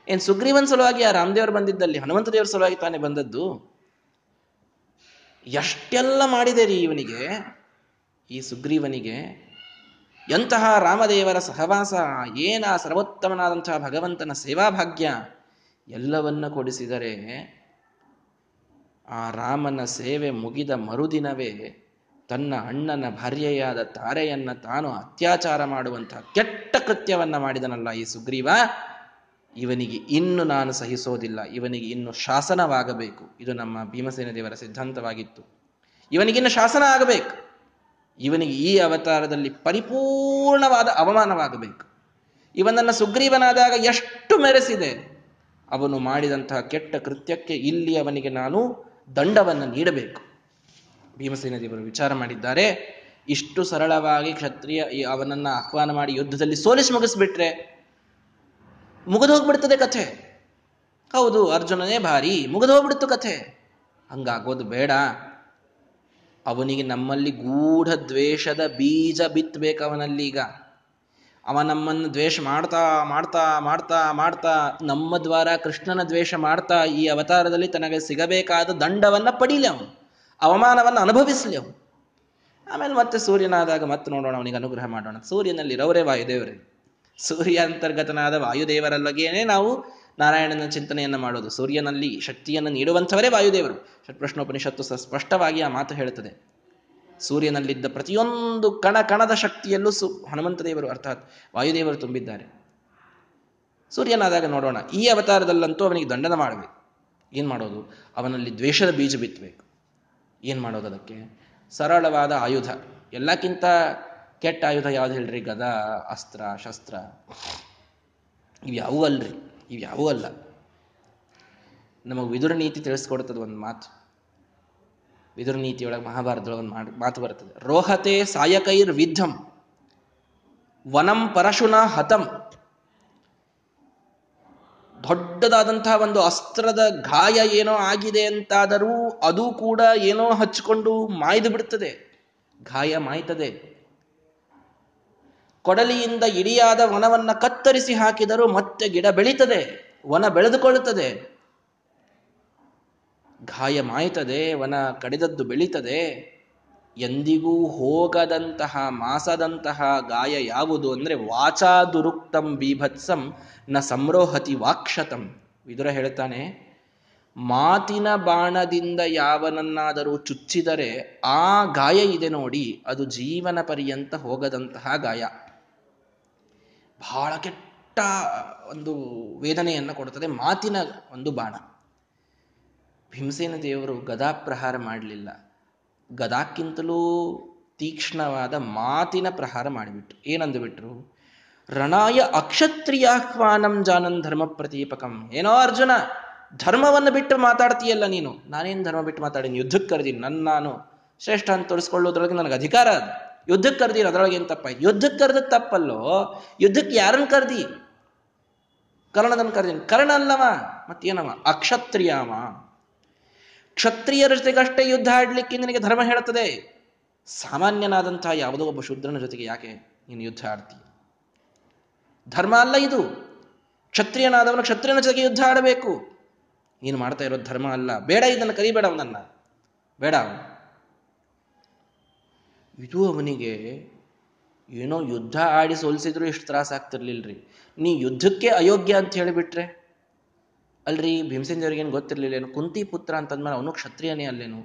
A: ಏನ್ ಸುಗ್ರೀವನ್ ಸಲುವಾಗಿ ಆ ರಾಮದೇವರು ಬಂದಿದ್ದಲ್ಲಿ ಹನುಮಂತ ದೇವರ ಸಲುವಾಗಿ ತಾನೇ ಬಂದದ್ದು? ಎಷ್ಟೆಲ್ಲ ಮಾಡಿದೆ ರೀ ಇವನಿಗೆ? ಈ ಸುಗ್ರೀವನಿಗೆ, ಎಂತಹ ರಾಮದೇವರ ಸಹವಾಸ, ಏನ ಸರ್ವೋತ್ತಮನಾದಂತಹ ಭಗವಂತನ ಸೇವಾಭಾಗ್ಯ ಎಲ್ಲವನ್ನ ಕೊಡಿಸಿದರೆ ಆ ರಾಮನ ಸೇವೆ ಮುಗಿದ ಮರುದಿನವೇ ತನ್ನ ಅಣ್ಣನ ಭಾರ್ಯೆಯಾದ ತಾರೆಯನ್ನ ತಾನು ಅತ್ಯಾಚಾರ ಮಾಡುವಂತಹ ಕೆಟ್ಟ ಕೃತ್ಯವನ್ನ ಮಾಡಿದನಲ್ಲ ಈ ಸುಗ್ರೀವ? ಇವನಿಗೆ ಇನ್ನು ನಾನು ಸಹಿಸೋದಿಲ್ಲ, ಇವನಿಗೆ ಇನ್ನು ಶಾಸನವಾಗಬೇಕು. ಇದು ನಮ್ಮ ಭೀಮಸೇನ ದೇವರ ಸಿದ್ಧಾಂತವಾಗಿತ್ತು. ಇವನಿಗಿನ್ನು ಶಾಸನ ಆಗಬೇಕು. ಇವನಿಗೆ ಈ ಅವತಾರದಲ್ಲಿ ಪರಿಪೂರ್ಣವಾದ ಅವಮಾನವಾಗಬೇಕು. ಇವನನ್ನು ಸುಗ್ರೀವನಾದಾಗ ಎಷ್ಟು ಮೆರೆಸಿದೆ. ಅವನು ಮಾಡಿದಂತಹ ಕೆಟ್ಟ ಕೃತ್ಯಕ್ಕೆ ಇಲ್ಲಿ ಅವನಿಗೆ ನಾನು ದಂಡವನ್ನು ನೀಡಬೇಕು. ಭೀಮಸೇನ ದೇವರು ವಿಚಾರ ಮಾಡಿದ್ದಾರೆ, ಇಷ್ಟು ಸರಳವಾಗಿ ಕ್ಷತ್ರಿಯ ಅವನನ್ನ ಆಹ್ವಾನ ಮಾಡಿ ಯುದ್ಧದಲ್ಲಿ ಸೋಲಿಸಿ ಮುಗಿಸ್ಬಿಟ್ರೆ ಮುಗಿದು ಹೋಗ್ಬಿಡ್ತದೆ ಕಥೆ. ಹೌದು, ಅರ್ಜುನನೇ ಭಾರಿ ಮುಗಿದು ಹೋಗ್ಬಿಡ್ತು ಕಥೆ. ಹಂಗಾಗೋದು ಬೇಡ. ಅವನಿಗೆ ನಮ್ಮಲ್ಲಿ ಗೂಢ ದ್ವೇಷದ ಬೀಜ ಬಿತ್ತಬೇಕು ಅವನಲ್ಲಿ ಈಗ ಅವ ನಮ್ಮನ್ನು ದ್ವೇಷ ಮಾಡ್ತಾ ಮಾಡ್ತಾ ಮಾಡ್ತಾ ಮಾಡ್ತಾ, ನಮ್ಮ ದ್ವಾರ ಕೃಷ್ಣನ ದ್ವೇಷ ಮಾಡ್ತಾ ಈ ಅವತಾರದಲ್ಲಿ ತನಗೆ ಸಿಗಬೇಕಾದ ದಂಡವನ್ನ ಪಡೀಲಿ ಅವನು. ಅವಮಾನವನ್ನು ಅನುಭವಿಸ್ಲಿ ಅವನು. ಆಮೇಲೆ ಮತ್ತೆ ಸೂರ್ಯನಾದಾಗ ಮತ್ತೆ ನೋಡೋಣ, ಅವನಿಗೆ ಅನುಗ್ರಹ ಮಾಡೋಣ. ಸೂರ್ಯನಲ್ಲಿ ರವರೇ ವಾಯುದೇವರೇ. ಸೂರ್ಯ ಅಂತರ್ಗತನಾದ ವಾಯುದೇವರಲ್ಲಗೇನೆ ನಾವು ನಾರಾಯಣನ ಚಿಂತನೆಯನ್ನು ಮಾಡೋದು. ಸೂರ್ಯನಲ್ಲಿ ಶಕ್ತಿಯನ್ನು ನೀಡುವಂಥವರೇ ವಾಯುದೇವರು. ಷಟ್ಪ್ರಶ್ನೋಪನಿಷತ್ತು ಸ್ಪಷ್ಟವಾಗಿ ಆ ಮಾತು ಹೇಳುತ್ತದೆ. ಸೂರ್ಯನಲ್ಲಿದ್ದ ಪ್ರತಿಯೊಂದು ಕಣ ಕಣದ ಶಕ್ತಿಯಲ್ಲೂ ಸು ಹನುಮಂತ ದೇವರು ಅರ್ಥಾತ್ ವಾಯುದೇವರು ತುಂಬಿದ್ದಾರೆ. ಸೂರ್ಯನಾದಾಗ ನೋಡೋಣ, ಈ ಅವತಾರದಲ್ಲಂತೂ ಅವನಿಗೆ ದಂಡನ ಮಾಡಬೇಕು. ಏನು ಮಾಡೋದು? ಅವನಲ್ಲಿ ದ್ವೇಷದ ಬೀಜ ಬಿತ್ತಬೇಕು ಏನು ಮಾಡೋದು ಅದಕ್ಕೆ? ಸರಳವಾದ ಆಯುಧ. ಎಲ್ಲಕ್ಕಿಂತ ಕೆಟ್ಟ ಆಯುಧ ಯಾವ್ದು ಹೇಳ್ರಿ? ಗದ, ಅಸ್ತ್ರ, ಶಸ್ತ್ರ. ಇವ್ಯಾವೂ ಅಲ್ರಿ. ಇವ್ಯಾವೂ ಅಲ್ಲ. ನಮಗೆ ವಿದುರ ನೀತಿ ತಿಳಿಸ್ಕೊಡ್ತದ ಒಂದು ಮಾತು. ವಿದುರ ನೀತಿಯೊಳಗೆ ಮಹಾಭಾರತದೊಳಗೆ ಒಂದು ಮಾತು ಬರ್ತದೆ. ರೋಹತೆ ಸಾಯಕೈರ್ ವಿದ್ಧಂ, ವನಂ ಪರಶುನ ಹತಂ. ದೊಡ್ಡದಾದಂತಹ ಒಂದು ಅಸ್ತ್ರದ ಗಾಯ ಏನೋ ಆಗಿದೆ ಅಂತಾದರೂ ಅದು ಕೂಡ ಏನೋ ಹಚ್ಚಿಕೊಂಡು ಮಾಯ್ದು ಬಿಡ್ತದೆ. ಗಾಯ ಮಾಯ್ತದೆ. ಕೊಡಲಿಯಿಂದ ಇಡಿಯಾದ ವನವನ್ನ ಕತ್ತರಿಸಿ ಹಾಕಿದರೂ ಮತ್ತೆ ಗಿಡ ಬೆಳೀತದೆ, ವನ ಬೆಳೆದುಕೊಳ್ಳುತ್ತದೆ. ಗಾಯ ಮಾಯ್ತದೆ ವನ ಕಡಿದದ್ದು ಬೆಳೀತದೆ. ಎಂದಿಗೂ ಹೋಗದಂತಹ, ಮಾಸದಂತಹ ಗಾಯ ಯಾವುದು ಅಂದ್ರೆ ವಾಚಾ ದುರುಕ್ತಂ ಬೀಭತ್ಸಂ ನ ಸಂರೋಹತಿ ವಾಕ್ಷತಂ ವಿದುರ ಹೇಳ್ತಾನೆ, ಮಾತಿನ ಬಾಣದಿಂದ ಯಾವನನ್ನಾದರೂ ಚುಚ್ಚಿದರೆ ಆ ಗಾಯ ಇದೆ ನೋಡಿ, ಅದು ಜೀವನ ಪರ್ಯಂತ ಹೋಗದಂತಹ ಗಾಯ. ಬಹಳ ಕೆಟ್ಟ ಒಂದು ವೇದನೆಯನ್ನು ಕೊಡುತ್ತದೆ, ಮಾತಿನ ಒಂದು ಬಾಣ. ಭೀಮಸೇನ ದೇವರು ಗದಾ ಪ್ರಹಾರ ಮಾಡಲಿಲ್ಲ. ಗದಾಕ್ಕಿಂತಲೂ ತೀಕ್ಷ್ಣವಾದ ಮಾತಿನ ಪ್ರಹಾರ ಮಾಡಿಬಿಟ್ರು. ಏನಂದು ಬಿಟ್ರು ರಣಾಯ ಅಕ್ಷತ್ರಿಯಾಹ್ವಾನಂ ಜಾನನ್ ಧರ್ಮ ಪ್ರತೀಪಕಂ. ಏನೋ ಅರ್ಜುನ, ಧರ್ಮವನ್ನು ಬಿಟ್ಟು ಮಾತಾಡ್ತೀಯಲ್ಲ ನೀನು? ನಾನೇನು ಧರ್ಮ ಬಿಟ್ಟು ಮಾತಾಡೀನಿ? ಯುದ್ಧಕ್ಕೆ ಕರೆದೀನಿ ನನ್ನ ನಾನು ಶ್ರೇಷ್ಠ ಅಂತ ತೋರಿಸ್ಕೊಳ್ಳೋದ್ರೊಳಗೆ ನನಗೆ ಅಧಿಕಾರ ಅದು. ಯುದ್ಧಕ್ಕೆ ಕರೆದಿರ ಅದರೊಳಗೆ ಏನು ತಪ್ಪಾಯ್ತು ಯುದ್ಧಕ್ಕೆ ಕರೆದ ತಪ್ಪಲ್ಲೋ? ಯುದ್ಧಕ್ಕೆ ಯಾರನ್ನು ಕರೆದಿ? ಕರ್ಣದನ್ನು ಕರೆದೀನಿ ಕರ್ಣ ಅಲ್ಲವ, ಮತ್ತೇನವ? ಅಕ್ಷತ್ರಿಯವ ಕ್ಷತ್ರಿಯರ ಜೊತೆಗಷ್ಟೇ ಯುದ್ಧ ಆಡ್ಲಿಕ್ಕೆ ನಿನಗೆ ಧರ್ಮ ಹೇಳುತ್ತದೆ. ಸಾಮಾನ್ಯನಾದಂತಹ ಯಾವುದೋ ಒಬ್ಬ ಶೂದ್ರನ ಜೊತೆಗೆ ಯಾಕೆ ನೀನು ಯುದ್ಧ ಆಡ್ತೀಯ ಧರ್ಮ ಅಲ್ಲ ಇದು. ಕ್ಷತ್ರಿಯನಾದವನು ಕ್ಷತ್ರಿಯನ ಜೊತೆಗೆ ಯುದ್ಧ ಆಡಬೇಕು. ನೀನು ಮಾಡ್ತಾ ಇರೋದು ಧರ್ಮ ಅಲ್ಲ. ಬೇಡ ಇದನ್ನು ಕರಿಬೇಡ ಅವನನ್ನ. ಬೇಡ ಅವನು. ಇದು ಅವನಿಗೆ ಏನೋ ಯುದ್ಧ ಆಡಿ ಸೋಲಿಸಿದ್ರು ಎಷ್ಟು ತ್ರಾಸ ಆಗ್ತಿರ್ಲಿಲ್ರಿ. ನೀ ಯುದ್ಧಕ್ಕೆ ಅಯೋಗ್ಯ ಅಂತ ಹೇಳಿಬಿಟ್ರೆ? ಅಲ್ರಿ ಭೀಮಸೇನ್ ದೇವರಿಗೆ ಏನು ಗೊತ್ತಿರಲಿಲ್ಲ ಏನು? ಕುಂತಿ ಪುತ್ರ ಅಂತಂದ್ಮೇಲೆ ಅವನು ಕ್ಷತ್ರಿಯನೇ ಅಲ್ಲೇನು?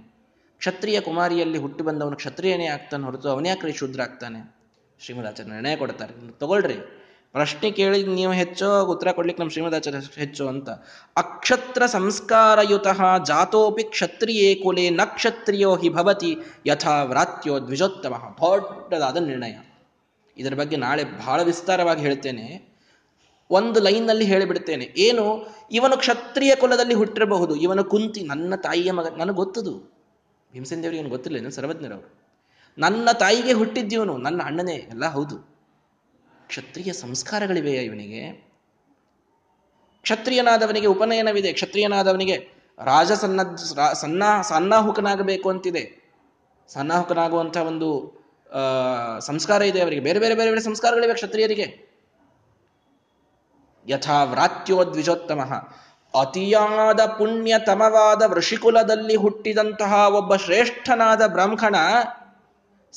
A: ಕ್ಷತ್ರಿಯ ಕುಮಾರಿಯಲ್ಲಿ ಹುಟ್ಟಿ ಬಂದವನು ಕ್ಷತ್ರಿಯನೇ ಆಗ್ತಾನೆ ಹೊರತು ಅವನ್ಯಾಕ್ರಿ ಶೂದ್ರ ಆಗ್ತಾನೆ ಶ್ರೀಮದಾಚಾರ್ಯ ನಿರ್ಣಯ ಕೊಡ್ತಾರೆ. ತಗೊಳ್ರಿ. ಪ್ರಶ್ನೆ ಕೇಳಿ ನೀವು ಹೆಚ್ಚೋ ಉತ್ತರ ಕೊಡ್ಲಿಕ್ಕೆ ನಮ್ಮ ಶ್ರೀಮದಾಚಾರ್ಯ ಹೆಚ್ಚು ಅಂತ. ಅಕ್ಷತ್ರ ಸಂಸ್ಕಾರಯುತಃ ಜಾತೋಪಿ ಕ್ಷತ್ರಿಯೇ ಕುಲೆ ನಕ್ಷತ್ರಿಯೋ ಹಿ ಭವತಿ ಯಥಾ ವ್ರಾತ್ಯೋ ದ್ವಿಜೋತ್ತಮ. ದೊಡ್ಡದಾದ ನಿರ್ಣಯ. ಇದರ ಬಗ್ಗೆ ನಾಳೆ ಬಹಳ ವಿಸ್ತಾರವಾಗಿ ಹೇಳ್ತೇನೆ. ಒಂದು ಲೈನ್ನಲ್ಲಿ ಹೇಳಿಬಿಡ್ತೇನೆ. ಏನು? ಇವನು ಕ್ಷತ್ರಿಯ ಕುಲದಲ್ಲಿ ಹುಟ್ಟಿರಬಹುದು. ಇವನು ಕುಂತಿ ನನ್ನ ತಾಯಿಯ ಮಗ. ನನಗೆ ಗೊತ್ತದು. ಭೀಮಸೇನ್ ದೇವರಿಗೆ ಏನು ಗೊತ್ತಿಲ್ಲ ಸರ್ವಜ್ಞರವರು. ನನ್ನ ತಾಯಿಗೆ ಹುಟ್ಟಿದ್ದೀವನು, ನನ್ನ ಅಣ್ಣನೇ. ಎಲ್ಲ ಹೌದು. ಕ್ಷತ್ರಿಯ ಸಂಸ್ಕಾರಗಳಿವೆಯಾ ಇವನಿಗೆ. ಕ್ಷತ್ರಿಯನಾದವನಿಗೆ ಉಪನಯನವಿದೆ. ಕ್ಷತ್ರಿಯನಾದವನಿಗೆ ರಾಜ ಸನ್ನ ಸನ್ನ, ಸನ್ನಾಹುಕನಾಗಬೇಕು ಅಂತಿದೆ. ಸನ್ನಾಹುಕನಾಗುವಂತಹ ಒಂದು ಸಂಸ್ಕಾರ ಇದೆ ಅವರಿಗೆ. ಬೇರೆ ಬೇರೆ ಬೇರೆ ಬೇರೆ ಸಂಸ್ಕಾರಗಳಿವೆ ಕ್ಷತ್ರಿಯರಿಗೆ. ಯಥಾ ವ್ರಾತ್ಯೋ ದ್ವಿಜೋತ್ತಮ. ಅತಿಯಾದ ಪುಣ್ಯತಮವಾದ ವೃಷಿಕುಲದಲ್ಲಿ ಹುಟ್ಟಿದಂತಹ ಒಬ್ಬ ಶ್ರೇಷ್ಠನಾದ ಬ್ರಾಹ್ಮಣ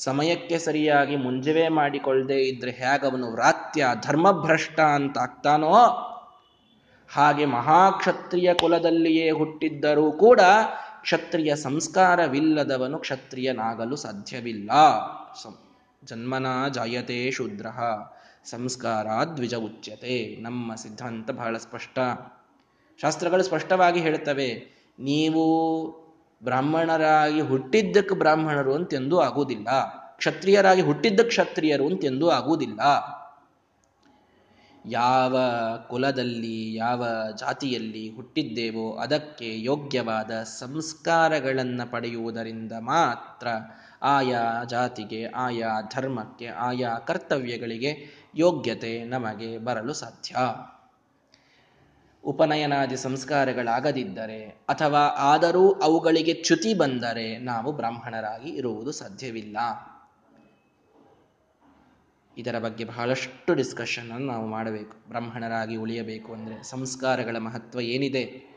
A: ಸಮಯಕ್ಕೆ ಸರಿಯಾಗಿ ಮುಂಜವೇ ಮಾಡಿಕೊಳ್ಳದೆ ಇದ್ರೆ ಹೇಗವನು ವ್ರಾತ್ಯ, ಧರ್ಮಭ್ರಷ್ಟ ಅಂತ ಆಗ್ತಾನೋ? ಹಾಗೆ ಮಹಾಕ್ಷತ್ರಿಯ ಕುಲದಲ್ಲಿಯೇ ಹುಟ್ಟಿದ್ದರೂ ಕೂಡ ಕ್ಷತ್ರಿಯ ಸಂಸ್ಕಾರವಿಲ್ಲದವನು ಕ್ಷತ್ರಿಯನಾಗಲು ಸಾಧ್ಯವಿಲ್ಲ. ಜನ್ಮನ ಜಾಯತೆ ಶೂದ್ರ, ಸಂಸ್ಕಾರ ದ್ವಿಜ ಉಚ್ಯತೆ. ನಮ್ಮ ಸಿದ್ಧಾಂತ ಬಹಳ ಸ್ಪಷ್ಟ. ಶಾಸ್ತ್ರಗಳು ಸ್ಪಷ್ಟವಾಗಿ ಹೇಳುತ್ತವೆ ನೀವು ಬ್ರಾಹ್ಮಣರಾಗಿ ಹುಟ್ಟಿದ್ದಕ್ಕೆ ಬ್ರಾಹ್ಮಣರು ಅಂತೆಂದೂ ಆಗುವುದಿಲ್ಲ. ಕ್ಷತ್ರಿಯರಾಗಿ ಹುಟ್ಟಿದ್ದ ಕ್ಷತ್ರಿಯರು ಅಂತೆಂದೂ ಆಗುವುದಿಲ್ಲ. ಯಾವ ಕುಲದಲ್ಲಿ, ಯಾವ ಜಾತಿಯಲ್ಲಿ ಹುಟ್ಟಿದ್ದೇವೋ ಅದಕ್ಕೆ ಯೋಗ್ಯವಾದ ಸಂಸ್ಕಾರಗಳನ್ನು ಪಡೆಯುವುದರಿಂದ ಮಾತ್ರ ಆಯಾ ಜಾತಿಗೆ, ಆಯಾ ಧರ್ಮಕ್ಕೆ, ಆಯಾ ಕರ್ತವ್ಯಗಳಿಗೆ ಯೋಗ್ಯತೆ ನಮಗೆ ಬರಲು ಸಾಧ್ಯ. ಉಪನಯನಾದಿ ಸಂಸ್ಕಾರಗಳಾಗದಿದ್ದರೆ ಅಥವಾ ಆದರೂ ಅವುಗಳಿಗೆ ಚ್ಯುತಿ ಬಂದರೆ ನಾವು ಬ್ರಾಹ್ಮಣರಾಗಿ ಇರುವುದು ಸಾಧ್ಯವಿಲ್ಲ. ಇದರ ಬಗ್ಗೆ ಬಹಳಷ್ಟು ಡಿಸ್ಕಷನ್ ಅನ್ನು ನಾವು ಮಾಡಬೇಕು. ಬ್ರಾಹ್ಮಣರಾಗಿ ಉಳಿಯಬೇಕು ಅಂದರೆ ಸಂಸ್ಕಾರಗಳ ಮಹತ್ವ ಏನಿದೆ?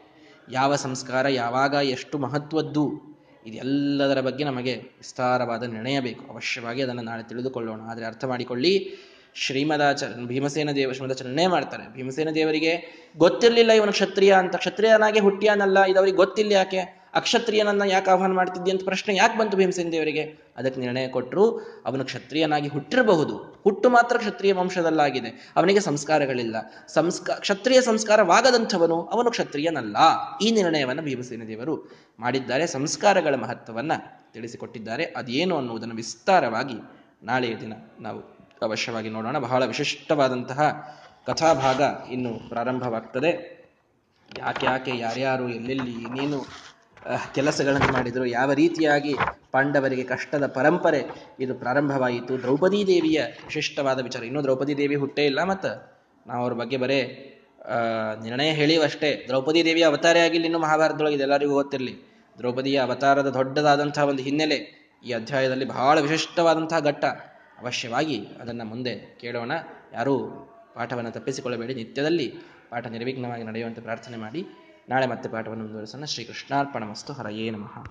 A: ಯಾವ ಸಂಸ್ಕಾರ ಯಾವಾಗ ಎಷ್ಟು ಮಹತ್ವದ್ದು? ಇದೆಲ್ಲದರ ಬಗ್ಗೆ ನಮಗೆ ವಿಸ್ತಾರವಾದ ನಿರ್ಣಯ ಬೇಕು. ಅವಶ್ಯವಾಗಿ ಅದನ್ನು ನಾಳೆ ತಿಳಿದುಕೊಳ್ಳೋಣ. ಆದರೆ ಅರ್ಥ ಮಾಡಿಕೊಳ್ಳಿ ಶ್ರೀಮದಾಚ ಭೀಮಸೇನ ದೇವ, ಶ್ರೀಮದಾಚರಣೆ ಮಾಡ್ತಾರೆ. ಭೀಮಸೇನ ದೇವರಿಗೆ ಗೊತ್ತಿರಲಿಲ್ಲ ಇವನು ಕ್ಷತ್ರಿಯ ಅಂತ. ಕ್ಷತ್ರಿಯನಾಗೆ ಹುಟ್ಟಿಯಾನಲ್ಲ ಇದವರಿಗೆ ಗೊತ್ತಿಲ್ಲ ಯಾಕೆ? ಅಕ್ಷತ್ರಿಯನನ್ನ ಯಾಕೆ ಆಹ್ವಾನ ಮಾಡ್ತಿದ್ದಿ ಅಂತ ಪ್ರಶ್ನೆ ಯಾಕೆ ಬಂತು ಭೀಮಸೇನ ದೇವರಿಗೆ? ಅದಕ್ಕೆ ನಿರ್ಣಯ ಕೊಟ್ಟರು ಅವನು ಕ್ಷತ್ರಿಯನಾಗಿ ಹುಟ್ಟಿರಬಹುದು. ಹುಟ್ಟು ಮಾತ್ರ ಕ್ಷತ್ರಿಯ ವಂಶದಲ್ಲಾಗಿದೆ. ಅವನಿಗೆ ಸಂಸ್ಕಾರಗಳಿಲ್ಲ. ಸಂಸ್ಕಾರ ಕ್ಷತ್ರಿಯ ಸಂಸ್ಕಾರವಾಗದಂಥವನು ಅವನು ಕ್ಷತ್ರಿಯನಲ್ಲ. ಈ ನಿರ್ಣಯವನ್ನು ಭೀಮಸೇನ ದೇವರು ಮಾಡಿದ್ದಾರೆ. ಸಂಸ್ಕಾರಗಳ ಮಹತ್ವವನ್ನು ತಿಳಿಸಿಕೊಟ್ಟಿದ್ದಾರೆ. ಅದೇನು ಅನ್ನುವುದನ್ನು ವಿಸ್ತಾರವಾಗಿ ನಾಳೆಯ ದಿನ ನಾವು ಅವಶ್ಯವಾಗಿ ನೋಡೋಣ. ಬಹಳ ವಿಶಿಷ್ಟವಾದಂತಹ ಕಥಾಭಾಗ ಇನ್ನು ಪ್ರಾರಂಭವಾಗ್ತದೆ. ಯಾಕೆ ಯಾಕೆ, ಯಾರ್ಯಾರು, ಎಲ್ಲೆಲ್ಲಿ, ಏನೇನು ಕೆಲಸಗಳನ್ನು ಮಾಡಿದರು, ಯಾವ ರೀತಿಯಾಗಿ ಪಾಂಡವರಿಗೆ ಕಷ್ಟದ ಪರಂಪರೆ ಇದು ಪ್ರಾರಂಭವಾಯಿತು, ದ್ರೌಪದಿ ದೇವಿಯ ವಿಶಿಷ್ಟವಾದ ವಿಚಾರ. ಇನ್ನೂ ದ್ರೌಪದಿ ದೇವಿ ಹುಟ್ಟೇ ಇಲ್ಲ, ಮತ್ತು ನಾವು ಅವ್ರ ಬಗ್ಗೆ ಬರೇ ನಿರ್ಣಯ ಹೇಳಿವಷ್ಟೇ. ದ್ರೌಪದಿ ದೇವಿಯ ಅವತಾರ ಆಗಿಲ್ಲ ಇನ್ನು ಮಹಾಭಾರತದೊಳಗೆ ಇದೆಲ್ಲರಿಗೂ ಗೊತ್ತಿರಲಿ. ದ್ರೌಪದಿಯ ಅವತಾರದ ದೊಡ್ಡದಾದಂತಹ ಒಂದು ಹಿನ್ನೆಲೆ ಈ ಅಧ್ಯಾಯದಲ್ಲಿ ಬಹಳ ವಿಶಿಷ್ಟವಾದಂತಹ ಘಟ್ಟ. ಅವಶ್ಯವಾಗಿ ಅದನ್ನು ಮುಂದೆ ಕೇಳೋಣ. ಯಾರೂ ಪಾಠವನ್ನು ತಪ್ಪಿಸಿಕೊಳ್ಳಬೇಡಿ. ನಿತ್ಯದಲ್ಲಿ ಪಾಠ ನಿರ್ವಿಘ್ನವಾಗಿ ನಡೆಯುವಂತೆ ಪ್ರಾರ್ಥನೆ ಮಾಡಿ. ನಾಳೆ ಮತ್ತೆ ಪಾಠವನ್ನು ಮುಂದುವರಿಸೋಣ. ಶ್ರೀ ಕೃಷ್ಣಾರ್ಪಣ ಮಸ್ತು ಹರಯೇ ನಮಃ.